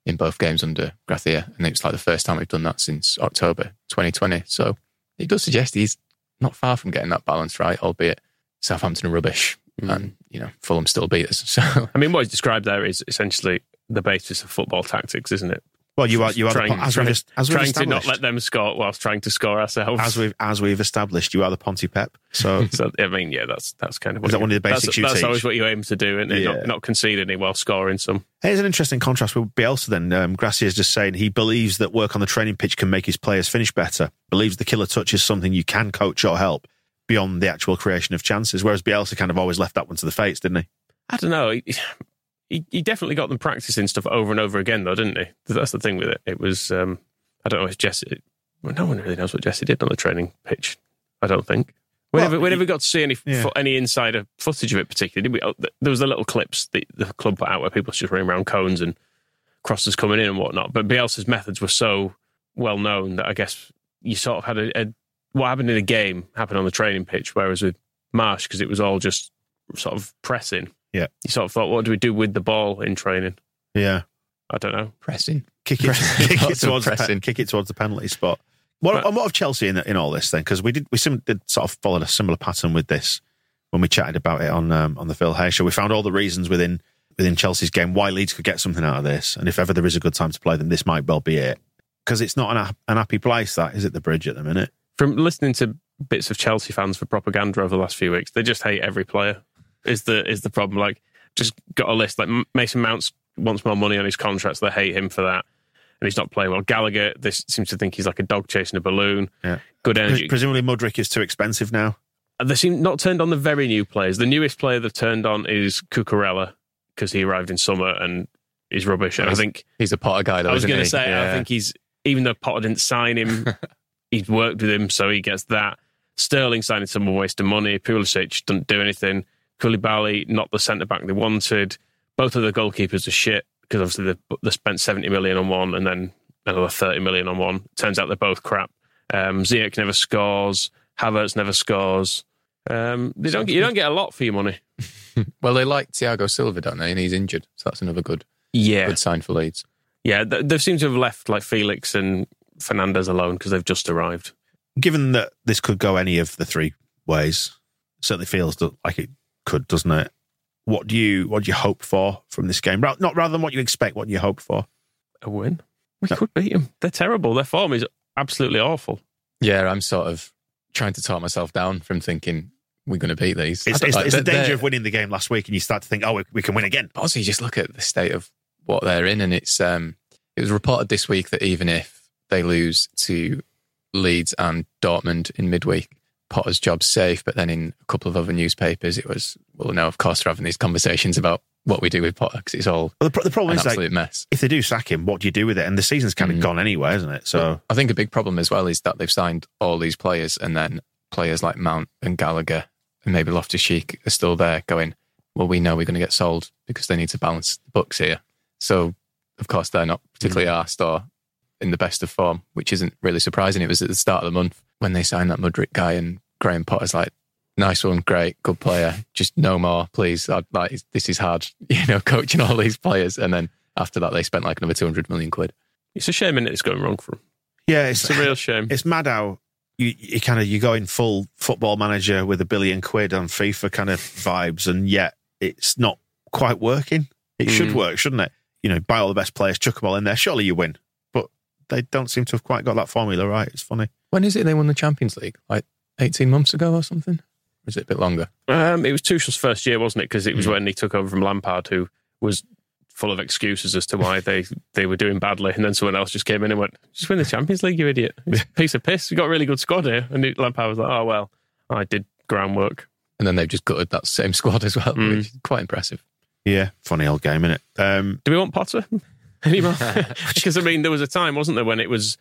in both games under Gracia. And it's like the first time we've done that since October 2020. So it does suggest he's not far from getting that balance right, albeit Southampton are rubbish and, you know, Fulham still beat us. So I mean, what he's described there is essentially the basis of football tactics, isn't it? Well, you are you are trying, the, as trying, we've, as we've trying to not let them score whilst trying to score ourselves. as we've as we've established, you are the Ponty Pep. So so I mean, yeah, that's that's kind of what Is that one of the basics that's, you that's teach? always what you aim to do, and Yeah. not, not concede any while scoring some. Here's an interesting contrast with Bielsa then. Um, Gracia is just saying he believes that work on the training pitch can make his players finish better, believes the killer touch is something you can coach or help beyond the actual creation of chances, whereas Bielsa kind of always left that one to the fates, didn't he? I don't know. He, he, he definitely got them practicing stuff over and over again, though, didn't he? That's the thing with it. It was, um, I don't know if Jesse, well, no one really knows what Jesse did on the training pitch. I don't think. We Well, never, we never got to see any Yeah. fo- any insider footage of it, particularly. Did we? Oh, there was the little clips that the club put out where people just running around cones and crosses coming in and whatnot. But Bielsa's methods were so well known that I guess you sort of had a, a what happened in a game happened on the training pitch, whereas with Marsh, because it was all just sort of pressing. Yeah. You sort of thought, what do we do with the ball in training? Yeah. I don't know. pressing. Kick it, Pressing. kick it Lots of towards the, pe- kick it towards the penalty spot. What, But- and what of Chelsea in, in all this then? Because we did we sim, did sort of followed a similar pattern with this when we chatted about it on um, on the Phil Hay show. We found all the reasons within within Chelsea's game why Leeds could get something out of this, and if ever there is a good time to play them, this might well be it. because it's not an, an happy place. That is it. The bridge at the minute. From listening to bits of Chelsea fans for propaganda over the last few weeks, they just hate every player. Is the is the problem? Like, just got a list like Mason Mounts wants more money on his contract, so they hate him for that, and he's not playing well. Gallagher, this seems to think he's like a dog chasing a balloon. Yeah. Good energy. Presumably, Mudryk is too expensive now. Uh, they seem not turned on the very new players. The newest player they've turned on is Cucurella because he arrived in summer and is rubbish. And I think He's a Potter guy, though. I was going to say I think he's even though Potter didn't sign him, he's worked with him, so he gets that. Sterling signing someone wasting money. Pulisic doesn't do anything. Koulibaly not the centre back they wanted. Both of the goalkeepers are shit because obviously they, they spent seventy million on one and then another thirty million on one. Turns out they're both crap. Um, Ziyech never scores. Havertz never scores. Um, they don't. Get, you don't get a lot for your money. Well, they like Thiago Silva, don't they? And he's injured, so that's another good Yeah, good sign for Leeds. yeah. They, they seem to have left like Felix and Fernandez alone because they've just arrived. Given that this could go any of the three ways, certainly feels like it could, doesn't it? What do you what do you hope for from this game? Not rather than what you expect. What do you hope for? A win. We could beat them. They're terrible. Their form is absolutely awful. Yeah, I'm sort of trying to talk myself down from thinking we're going to beat these. It's, it's, like, it's the danger of winning the game last week, and you start to think, oh, we, we can win again. But also, you just look at the state of what they're in, and it's um, it was reported this week that even if they lose to Leeds and Dortmund in midweek, Potter's job's safe. But then in a couple of other newspapers, it was well, no, of course, they're having these conversations about what we do with Potter because it's all Well, the, the problem is, like, absolute mess. if they do sack him, what do you do with it? And the season's kind of Mm. gone anyway, isn't it? So I think a big problem as well is that they've signed all these players, and then players like Mount and Gallagher and maybe Loftus Cheek are still there going, well, we know we're going to get sold because they need to balance the books here. So, of course, they're not particularly arsed or in the best of form, which isn't really surprising. It was at the start of the month when they signed that Mudryk guy, and Graham Potter's like, nice one, great, good player, just no more, please. I'd, like, this is hard, you know, coaching all these players. And then after that, they spent like another 200 million quid. It's a shame, and it's going wrong for them. yeah, it's, It's a real shame. it's mad how you, you kind of you go in full football manager with a billion quid on FIFA kind of vibes, and yet it's not quite working. It should Mm. work, shouldn't it? You know, buy all the best players, chuck them all in there. Surely you win, but they don't seem to have quite got that formula right. It's funny. When is it they won the Champions League? Like 18 months ago or something? Or is it a bit longer? Um, it was Tuchel's first year, wasn't it? Because it was when he took over from Lampard, who was full of excuses as to why they, they were doing badly, and then someone else just came in and went, "Just win the Champions League, you idiot! It's a piece of piss. We got a really good squad here." And Lampard was like, "Oh well, I did groundwork." And then they've just gutted that same squad as well, Mm. which is quite impressive. Yeah, funny old game, innit? Um, Do we want Potter anymore? because I mean, there was a time, wasn't there, when it was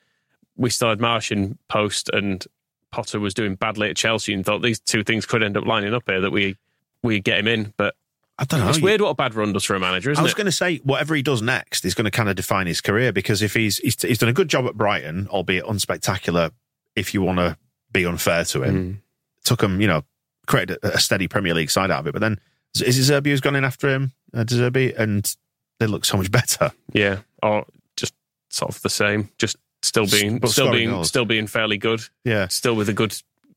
we started in post and Potter was doing badly at Chelsea, and thought these two things could end up lining up here that we we get him in, but. I don't know. It's weird what a bad run does for a manager, isn't I was going to say whatever he does next is going to kind of define his career because if he's he's, he's done a good job at Brighton, albeit unspectacular, if you want to be unfair to him, Mm. took him, you know, created a, a steady Premier League side out of it. But then is it Zerbi who's gone in after him, uh, Zerbi, and they look so much better. Yeah, or just sort of the same, just still being But still being goals. still being fairly good, Yeah, still with a good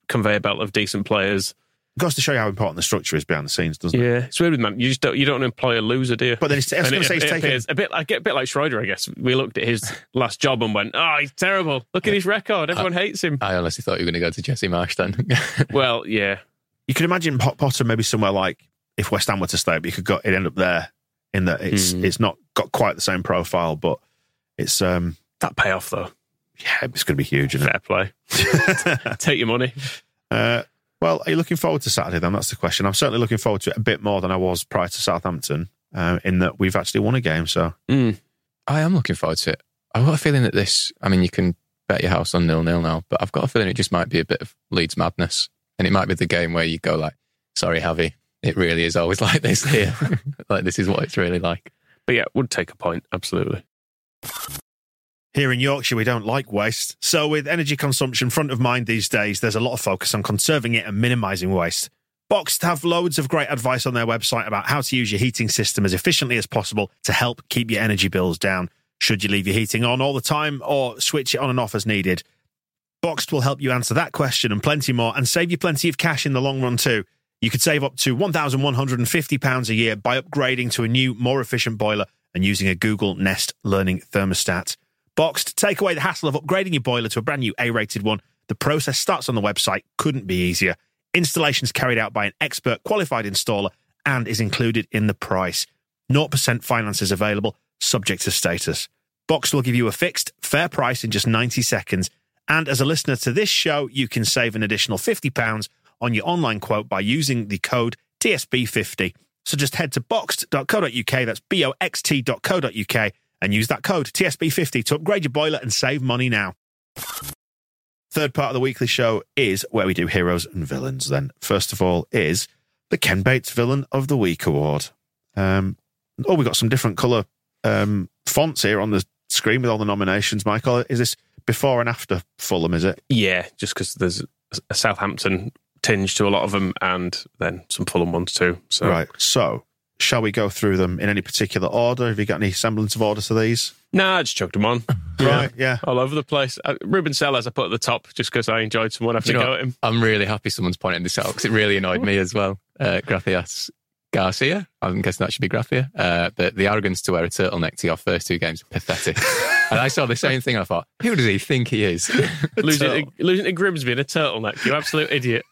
conveyor belt of decent players. goes to show you how important the structure is behind the scenes, doesn't it? Yeah, it's weird with man. You just don't you don't employ a loser, do you? But then it's, I was And going to say it's it taken. appears a bit like a bit like Schreuder, I guess. We looked at his last job and went, "Oh, he's terrible. Look at his record. Everyone hates him." I honestly thought you were going to go to Jesse Marsh then. Well, yeah, You could imagine Pot- Potter maybe somewhere like if West Ham were to stay, but you could go, it end up there in that it's Hmm. it's not got quite the same profile, but it's um that payoff though, yeah, it's going to be huge. Isn't fair play. Take your money. Uh, well, are you looking forward to Saturday then? That's the question. I'm certainly looking forward to it a bit more than I was prior to Southampton, uh, in that we've actually won a game. So Mm. I am looking forward to it. I've got a feeling that this, I mean, you can bet your house on nil nil now, but I've got a feeling it just might be a bit of Leeds madness. And it might be the game where you go like, sorry, Javi, it really is always like this here. like, this is what it's really like. But yeah, would take a point absolutely. here in Yorkshire, we don't like waste. So with energy consumption front of mind these days, there's a lot of focus on conserving it and minimising waste. BOXT have loads of great advice on their website about how to use your heating system as efficiently as possible to help keep your energy bills down. Should you leave your heating on all the time or switch it on and off as needed? BOXT will help you answer that question and plenty more and save you plenty of cash in the long run too. You could save up to £1,150 a year by upgrading to a new, more efficient boiler and using a Google Nest Learning thermostat. BOXT, take away the hassle of upgrading your boiler to a brand new A rated one. The process starts on the website, couldn't be easier. Installation's carried out by an expert qualified installer and is included in the price. 0% finance is available, subject to status. BOXT will give you a fixed, fair price in just 90 seconds. And as a listener to this show, you can save an additional £50 on your online quote by using the code TSB50. So just head to boxt.co.uk, that's B O X T.co.uk, and use that code TSB50 to upgrade your boiler and save money now. Third part of the weekly show is where we do heroes and villains. Then, first of all, is the Ken Bates Villain of the Week award. Um, oh, we've got some different colour um, fonts here on the screen with all the nominations. Michael, is this before and after Fulham? Is it? Yeah, just because there's a Southampton tinge to a lot of them, and then some Fulham ones too. So Right. So, shall we go through them in any particular order? Have you got any semblance of order to these? Nah, I just chucked them on. Right. Yeah. all over the place. Uh, Ruben Sellers, I put at the top just because I enjoyed someone having to go at him. I'm really happy someone's pointing this out because it really annoyed me as well. Uh, Gracias Garcia, I'm guessing that should be Gracia. Uh, but the arrogance to wear a turtleneck to your first two games, pathetic. and I saw the same thing. I thought, who does he think he is? Losing to, losing to Grimsby in a turtleneck, you absolute idiot.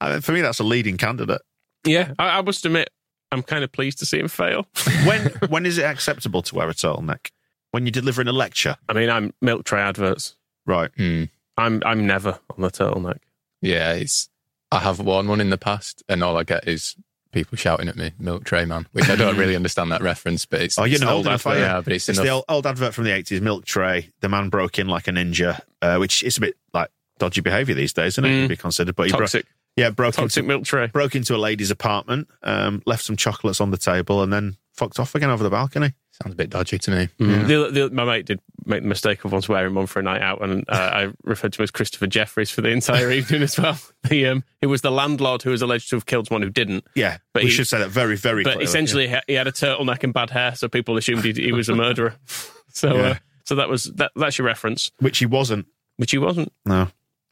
I mean, for me, that's a leading candidate. Yeah, I, I must admit, I'm kind of pleased to see him fail. When when is it acceptable to wear a turtleneck? When you're delivering a lecture, I mean, I'm milk tray adverts. right? Hmm. I'm I'm never on the turtleneck. Yeah, it's. I have worn one in the past, and all I get is people shouting at me, "Milk tray man," which I don't really understand that reference, but it's. Oh, you're not old enough, advert. Yeah, but it's, It's the old, old advert from the 80s, Milk Tray. The man broke in like a ninja, uh, which is a bit like dodgy behaviour these days, isn't it? Mm. To be considered. But he broke, Toxic, yeah, broke toxic into, milk tray. broke into a lady's apartment, um, left some chocolates on the table, and then fucked off again over the balcony. Sounds a bit dodgy to me. The, the, my mate did make the mistake of once wearing one for a night out, and uh, I referred to him as Christopher Jefferies for the entire evening as well. The um, it was the landlord who was alleged to have killed someone who didn't. Yeah, But we he- should say that very, very But clearly. essentially, he- he had a turtleneck and bad hair, so people assumed he, he was a murderer. So, Yeah. uh, so that was that. That's your reference, which he wasn't. which he wasn't. No,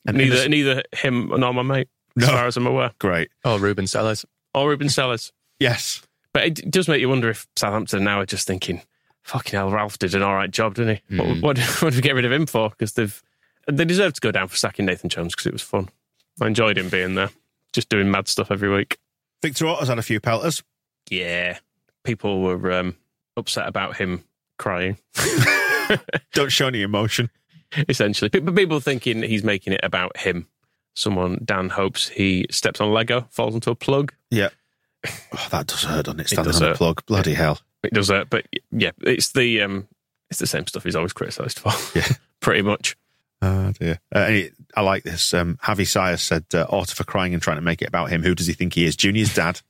and neither innocent- neither him nor my mate, No. as far as I'm aware, Great. Oh, Ruben Sellers. Oh, Ruben Sellers. Yes. But it does make you wonder if Southampton now are just thinking, "Fucking hell, Ralph did an all right job, didn't he? What, what, what did we get rid of him for? Because they've they deserve to go down for sacking Nathan Jones because it was fun. I enjoyed him being there, just doing mad stuff every week. Victor Orta's had a few pelters. Yeah, people were um, upset about him crying. Don't show any emotion. essentially. Pe- But people thinking he's making it about him. Someone, Dan, hopes he steps on Lego, falls into a plug. Yeah. Oh, that does hurt, doesn't it? Standing does on a plug. Bloody hell. It does that, but yeah, it's the um, it's the same stuff he's always criticised for. Yeah. pretty much. Oh dear. Uh, it- I like this. Um, Javi Sayas said, uh, Orta for crying and trying to make it about him. Who does he think he is? Junior's dad.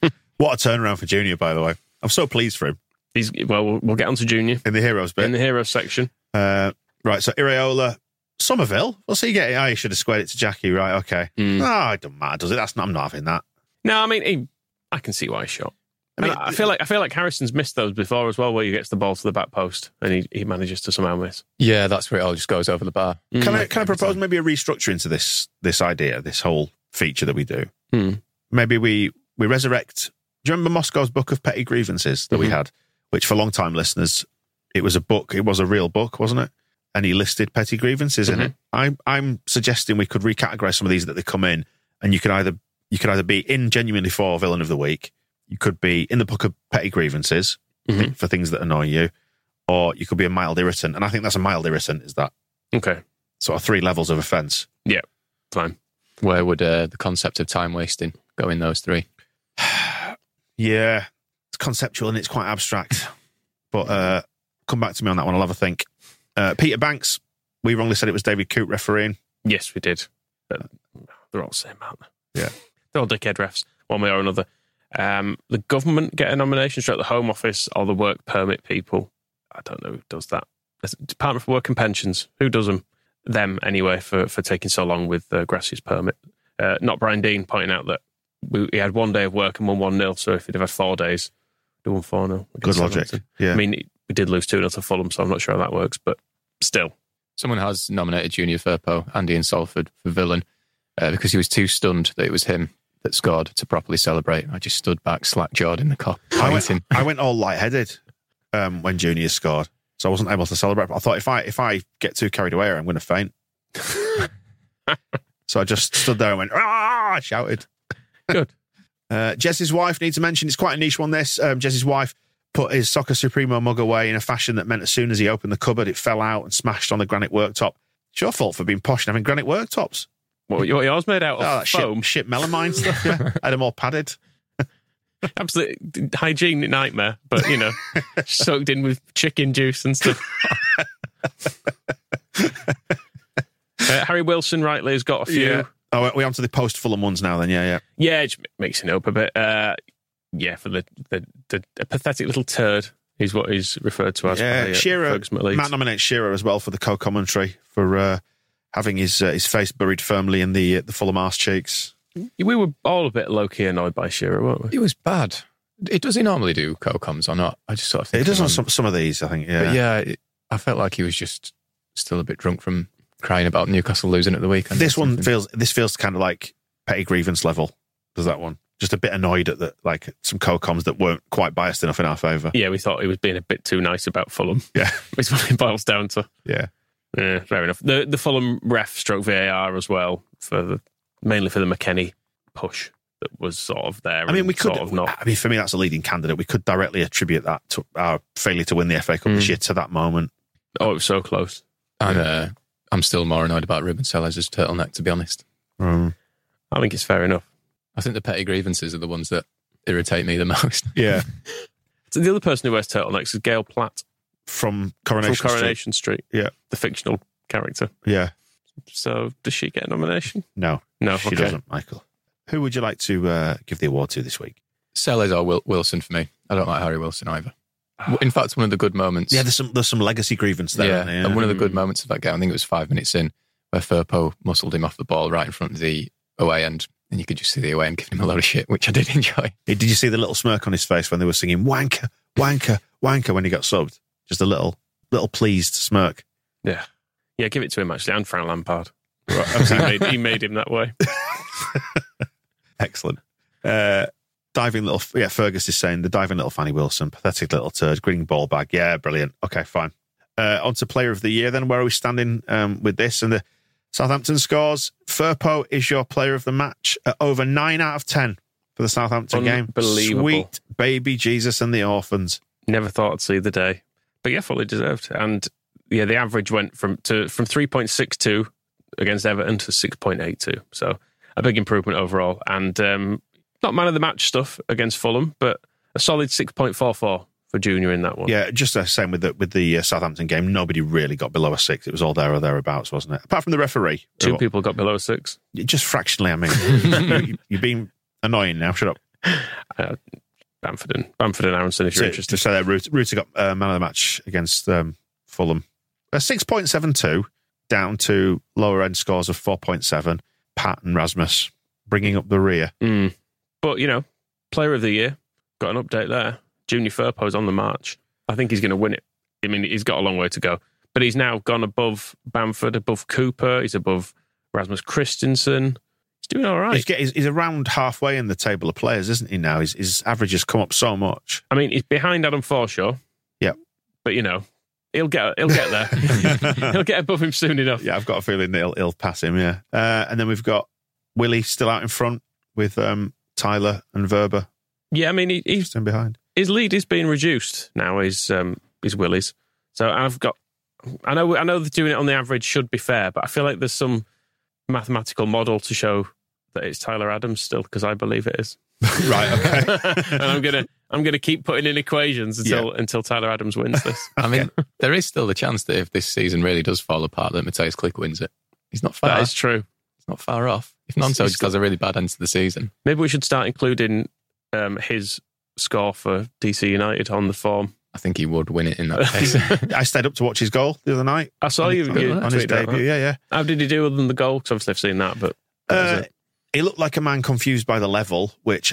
what a turnaround for Junior, by the way. I'm so pleased for him He's well, we'll, we'll get on to Junior in the heroes bit. in the hero section. Uh, right, so Iraola, Summerville. What's he getting? Oh, he should have squared it to Jackie, right? Okay. Mm. Oh, it doesn't matter, does it? That's not, I'm not having that. No, I mean, he, I can see why he shot. I I, mean, I feel like I feel like Harrison's missed those before as well, where he gets the ball to the back post and he, he manages to somehow miss. Yeah, that's where it all just goes over the bar. Can I Mm. can I propose maybe a restructuring to this this idea, this whole feature that we do? Hmm. Maybe we we resurrect. Do you remember Moscow's book of petty grievances that we Mhm. had? Which for long time listeners, it was a book. It was a real book, wasn't it? And he listed petty grievances in it. I'm I'm suggesting we could recategorize some of these that they come in, and you can either you could either be in genuinely for villain of the week, you could be in the book of petty grievances Mhm. for things that annoy you, or you could be a mild irritant. And I think that's a mild irritant. Is that Okay, sort of three levels of offence? Yeah, fine. Where would uh, the concept of time wasting go in those three? Yeah, it's conceptual and it's quite abstract. But uh, come back to me on that one. I'll have a think. Uh, Peter Banks, we wrongly said it was David Coote refereeing. Yes, we did. Uh, they're all the same, aren't they? Yeah. They're all dickhead refs, one way or another. Um, the government get a nomination straight the Home Office or the work permit people. I don't know who does that. It's Department for Work and Pensions. Who does them? Them, anyway, for, for taking so long with uh, Gracia's permit. Uh, not Brian Dean pointing out that we, he had one day of work and won 1 0. So if he'd have had four days, they won 4 0. Good logic. Yeah. I mean, we did lose 2 0 to Fulham, so I'm not sure how that works, but still. Someone has nominated Junior Firpo, Andy in Salford, for villain uh, because he was too stunned that it was him that scored to properly celebrate. I just stood back, slack jawed in the Kop, I went. I went all lightheaded um, when Junior scored. so I wasn't able to celebrate. But I thought if I if I get too carried away, I'm going to faint. so I just stood there and went ah, shouted. Good. Uh, Jesse's wife needs to mention it's quite a niche one. This um, Jesse's wife put his Soccer Supremo mug away in a fashion that meant as soon as he opened the cupboard, it fell out and smashed on the granite worktop. It's your fault for being posh and having granite worktops. What, what yours made out of Oh, foam? shit, shit melamine stuff. Yeah, I had them all padded. Absolute hygiene nightmare, but you know, soaked in with chicken juice and stuff. uh, Harry Wilson, rightly, has got a few. Yeah. Oh, we're on to the post Fulham ones now. Then, yeah, yeah. Yeah, just mixing it up a bit. Uh, yeah, for the, the, the a pathetic little turd is what he's referred to as. Yeah, uh, Shearer. Matt nominates Shearer as well for the co-commentary for uh, having his uh, his face buried firmly in the uh, the Fulham arse cheeks. We were all a bit low key annoyed by Shearer, weren't we? It was bad. It does he normally do co-coms or not? I just sort of think It does on some some of these, I think. Yeah, But yeah, it, I felt like he was just still a bit drunk from crying about Newcastle losing at the weekend. This one feels this feels kind of like petty grievance level. Does that one? Just a bit annoyed at the like some co-coms that weren't quite biased enough in our favour. Yeah, we thought he was being a bit too nice about Fulham. Yeah, It's what it boils down to. yeah. Yeah, fair enough. The the Fulham ref stroke VAR as well for the mainly for the McKennie push that was sort of there. I mean, we could. sort of not. I mean, for me, that's a leading candidate. We could directly attribute that to our failure to win the FA Cup Mm. this year to that moment. Oh, it was so close. I'm, uh, I'm still more annoyed about Ruben Sellers' turtleneck, to be honest. Um, I think it's fair enough. I think the petty grievances are the ones that irritate me the most. yeah, So the other person who wears turtlenecks is Gail Platt from Coronation, from Coronation Street. Yeah. the fictional character. Yeah, So does she get a nomination? no, No, she okay. doesn't. Michael, who would you like to uh, give the award to this week? Sellers or Wil- Wilson for me. I don't like Harry Wilson either. In fact, one of the good moments. Yeah, there's some there's some legacy grievance there. yeah, isn't and one of the good moments of that game, I think it was five minutes in, where Firpo muscled him off the ball right in front of the away end, and you could just see the away end giving him a lot of shit, which I did enjoy. Did you see the little smirk on his face when they were singing "wanker, wanker, wanker" when he got subbed? Just a little little pleased smirk. Yeah, yeah. Give it to him actually, and Frank Lampard. he, made, he made him that way. Excellent. Uh, diving little, yeah. Fergus is saying the diving little Fanny Wilson, pathetic little turd, green ball bag. Yeah, brilliant. Okay, fine. Uh, on to player of the year. Then where are we standing um, with this and the Southampton scores? Firpo is your player of the match at over nine out of ten for the Southampton game. Unbelievable. Sweet baby Jesus and the orphans. Never thought I'd see the day, but yeah, fully deserved. And yeah, the average went from to from three point six two against Everton to six point eight two. So a big improvement overall, and um, not man of the match stuff against Fulham, but a solid six point four four for Junior in that one. Yeah, just the same with the with the uh, Southampton game. Nobody really got below a six. It was all there or thereabouts, wasn't it? Apart from the referee, two Who- people got below a six. just fractionally. I mean, you, you're being annoying now. Shut up. Uh, Bamford and Bamford and Aaronson, if you're So, interested. to say that Rutter, Rutter got uh, man of the match against um, Fulham. A six point seven two down to lower end scores of four point seven. Pat and Rasmus bringing up the rear. Mm. But you know, player of the year got an update there. Junior Firpo's on the march. I think he's going to win it. I mean, he's got a long way to go, but he's now gone above Bamford, above Cooper. He's above Rasmus Kristensen. He's doing all right. He's, get, he's, he's around halfway in the table of players, isn't he? Now his, his average has come up so much. I mean, he's behind Adam Forshaw. Yep. but you know, he'll get he'll get there. he'll get above him soon enough. Yeah, I've got a feeling that he'll, he'll pass him. Yeah, uh, and then we've got Willy still out in front with um, Tyler and Wöber Yeah, I mean, he, he's in behind. his lead is being reduced now. His um, his Willy's. So I've got. I know. I know that doing it on the average should be fair, but I feel like there's some mathematical model to show that it's Tyler Adams still because I believe it is. right. Okay. and I'm gonna I'm gonna keep putting in equations until until Tyler Adams wins this. I mean, there is still the chance that if this season really does fall apart, that Mateusz Klich wins it. He's not far. that is true. He's not far off. If Gnonto he's just has a really bad end to the season, Maybe we should start including um, his score for DC United on the form. I think he would win it in that case. I stayed up to watch his goal the other night. I saw you, on, you on his debut. that. Yeah, yeah. How did he do other than the goal? Because obviously I've seen that, but that Uh, it. He looked like a man confused by the level, which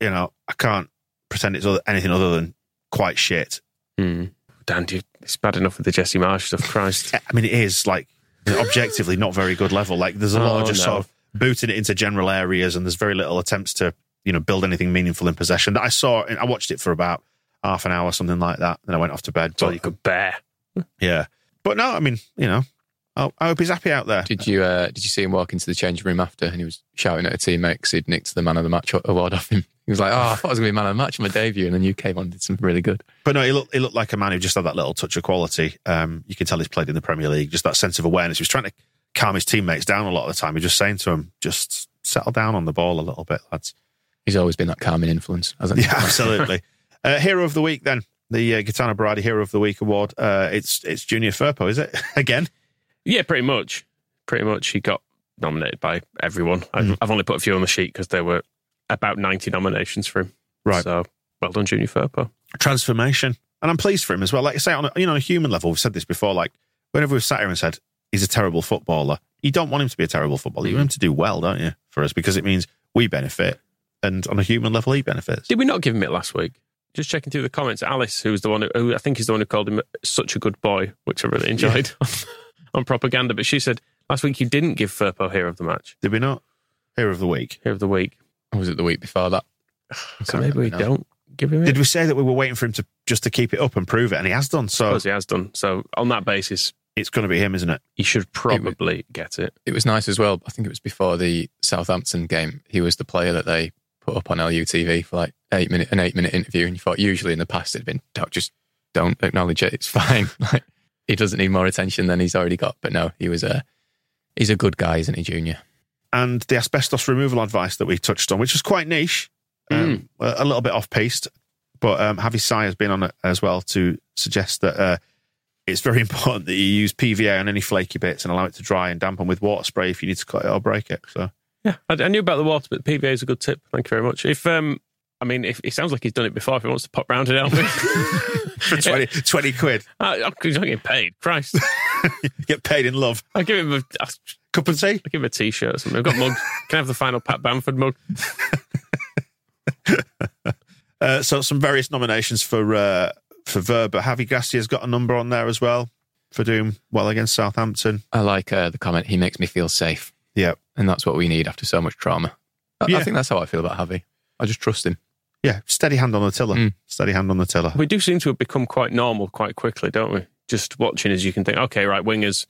you know I can't pretend it's other, anything other than quite shit. Hmm. Dan, you, it's bad enough with the Jesse Marsh stuff. Christ. I mean, it is like objectively not very good level. Like there's a lot Oh, of just no. sort of booting it into general areas, and there's very little attempts to you know build anything meaningful in possession. That I saw, I watched it for about half an hour, something like that. Then I went off to bed. But you could bear. Yeah, but no, I mean, you know, I, I hope he's happy out there. Did you uh, did you see him walk into the changing room after and he was shouting at a teammate because he'd nicked the man of the match award off him? He was like, "Oh, I thought I was going to be man of the match on my debut," and then you came on and did something really good. But no, he looked, he looked like a man who just had that little touch of quality. Um, you can tell he's played in the Premier League, just that sense of awareness. He was trying to calm his teammates down a lot of the time. He was just saying to them, just settle down on the ball a little bit, lads. He's always been that calming influence, hasn't he? Yeah, absolutely. uh, Hero of the Week, then. The uh, Gaetano Berardi Hero of the Week award. Uh, it's it's Junior Firpo, is it? Again? Yeah, pretty much. Pretty much. He got nominated by everyone. I've, mm-hmm. I've only put a few on the sheet because there were about 90 nominations for him. Right. So well done, Junior Firpo. Transformation. And I'm pleased for him as well. Like I say, on a, you know, a human level, we've said this before, like whenever we've sat here and said he's a terrible footballer, you don't want him to be a terrible footballer. You want him to do well, don't you, for us? Because it means we benefit. And on a human level, he benefits. Did we not give him it last week? Just checking through the comments, Alice, who was the one who, who I think is the one who called him such a good boy, which I really enjoyed on propaganda. But she said last week you didn't give Firpo Hero of the Match, Did we not? Hero of the Week. Hero of the Week. Or was it the week before that? So maybe we now. don't give him it. Did we say that we were waiting for him to just to keep it up and prove it? And he has done. So he has done. So on that basis, it's going to be him, isn't it? he should probably get it. It was nice as well. I think it was before the Southampton game. He was the player that they put up on LUTV for like eight minute an eight minute interview, and you thought usually in the past it'd been don't just don't acknowledge it. It's fine. Like he doesn't need more attention than he's already got. But no, he was a he's a good guy, isn't he, Junior? And the asbestos removal advice that we touched on, which was quite niche, um, a a little bit off piste. But um, Javi Sai has been on it as well to suggest that uh, it's very important that you use PVA on any flaky bits and allow it to dry and dampen with water spray if you need to cut it or break it. So Yeah, I, I knew about the water, but PVA is a good tip. Thank you very much. If um, I mean, if it sounds like he's done it before, if he wants to pop round and help me, for 20, 20 quid, I, I'm he's not getting paid. Christ, get paid in love. I give him a, I Cup and tea. I give him a t-shirt or something. I've got mugs. Can I have the final Pat Bamford mug? Uh, so some various nominations for uh, for Wöber. but Javi Gracia's got a number on there as well for doing well against Southampton. I like uh, the comment. He makes me feel safe, Yeah, and that's what we need after so much trauma. I, Yeah. I think that's how I feel about Javi. I just trust him. Yeah, steady hand on the tiller. Mm. Steady hand on the tiller. We do seem to have become quite normal quite quickly, don't we? Just watching as you can think, okay, right, wingers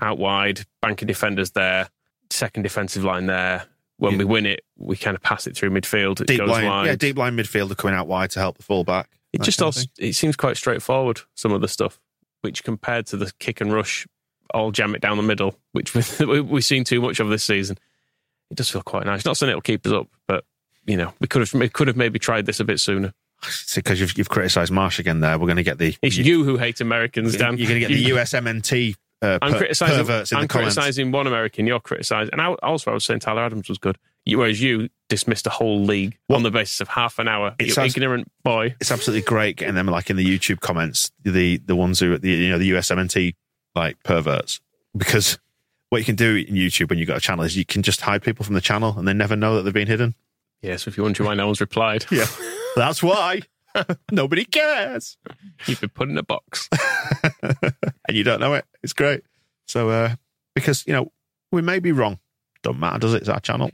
out wide, banking defenders there, second defensive line there. When Yeah. we win it, we kind of pass it through midfield. It Deep goes line, wide. yeah, deep line midfielder coming out wide to help the fullback. It just all, it seems quite straightforward. Some of the stuff, which compared to the kick and rush, all jam it down the middle, which we, we've seen too much of this season. It does feel quite nice. Not saying it'll keep us up, but you know, we could have we could have maybe tried this a bit sooner. because you've, you've criticised Marsh again. There, we're going to get the It's you, who hate Americans, damn. You're Dan. going to get the USMNT uh, I'm per- criticizing. I'm comments. criticizing one American. You're criticizing, and I, also I was saying Tyler Adams was good. You- Whereas you dismissed a whole league What? on the basis of half an hour. It You ignorant boy. It's absolutely great getting them like in the YouTube comments, the the ones who the you know the USMNT like perverts, because what you can do in YouTube when you've got a channel is you can just hide people from the channel and they never know that they've been hidden. Yeah. So if you wonder why no one's replied, Yeah, that's why nobody cares, you've been put in a box. and you don't know it. It's great. So uh, because you know we may be wrong, don't matter, does it? It's our channel.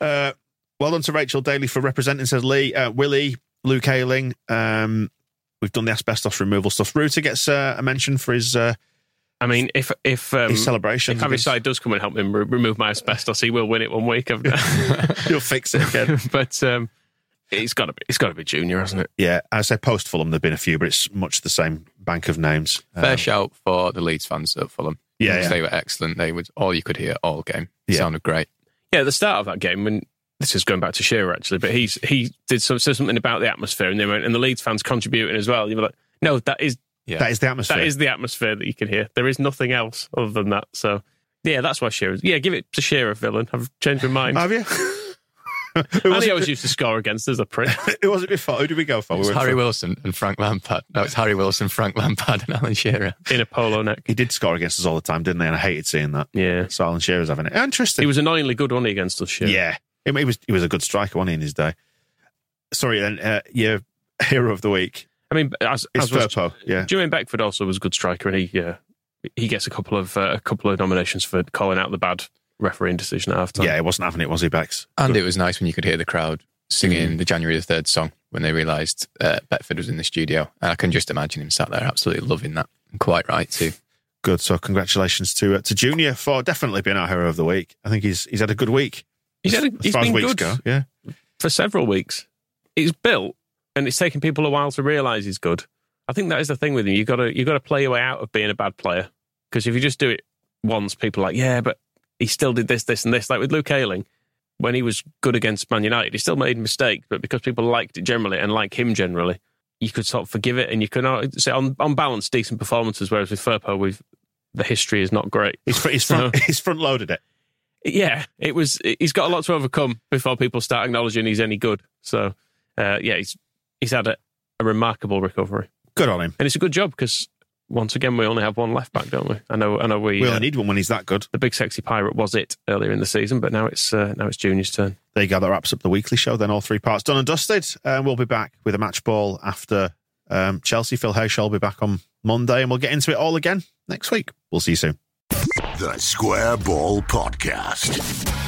uh, well done to Rachel Daly for representing, says Lee. Uh, Willy, Luke Ayling. Um, we've done the asbestos removal stuff. Rutter gets uh, a mention for his uh, I mean, if if um, his celebration. if Harry Side does come and help him re- remove my asbestos, he will win it one week. You'll fix it again. but um, it's got to be it's got to be Junior, hasn't it? yeah, I say post Fulham, there've been a few, but it's much the same bank of names. Fair Um, shout for the Leeds fans at Fulham. Yeah, Because yeah. they were excellent. They was all you could hear all game. It Yeah. sounded great. Yeah, at the start of that game, when this is going back to Shearer actually, but he's he did some, said something about the atmosphere, and they went, and the Leeds fans contributing as well. You were like, no, that is Yeah, That is the atmosphere. that is the atmosphere that you can hear. There is nothing else other than that. So yeah, that's why Shearer. Yeah, give it to Shearer, villain. I've changed my mind. Have you? Who and was, he it, always used to score against us, a prick. it wasn't before? Who did we go for? It We was went Harry for- Wilson and Frank Lampard. No, it's Harry Wilson, Frank Lampard, and Alan Shearer. in a polo neck. He did score against us all the time, didn't they? And I hated seeing that. Yeah, So Alan Shearer's having it. Interesting. he was annoyingly good, wasn't he, against us? Shearer? Yeah, he, he was. He was a good striker, wasn't he, in his day? Sorry, then. Uh, your hero of the week I mean, as, is as was, Firpo. Yeah, Jermaine Beckford also was a good striker, and he uh, he gets a couple of uh, a couple of nominations for calling out the bad refereeing decision at halftime. yeah. He wasn't having it, was he, Bex? And it was nice when you could hear the crowd singing the January the 3rd song when they realised uh, Beckford was in the studio. And I can just imagine him sat there absolutely loving that. And quite right, too. Good. So congratulations to uh, to Junior for definitely being our hero of the week. I think he's he's had a good week. He's as, had a- as he's far as been weeks good. go. Yeah. for several weeks. He's built, and it's taken people a while to realise he's good. I think that is the thing with him. You got to you got to play your way out of being a bad player because if you just do it once, people are like, yeah, but he still did this, this, and this. Like with Luke Ayling, when he was good against Man United, he still made mistakes, but because people liked it generally and like him generally, you could sort of forgive it, and you can uh, say on on balance decent performances. Whereas with Firpo, with the history is not great. He's he's front he's front loaded it. Yeah, it was. He's got a lot to overcome before people start acknowledging he's any good. So, uh, yeah, he's he's had a, a remarkable recovery, Good on him. and it's a good job because once again we only have one left back, don't we? I know, I know. We, We uh, need one when he's that good. the big sexy pirate was it earlier in the season, but now it's uh, now it's Junior's turn. There you go. That wraps up the weekly show. Then all three parts done and dusted. And we'll be back with a match ball after um, Chelsea. Phil Hay show will be back on Monday, and we'll get into it all again next week. We'll see you soon. The Square Ball Podcast.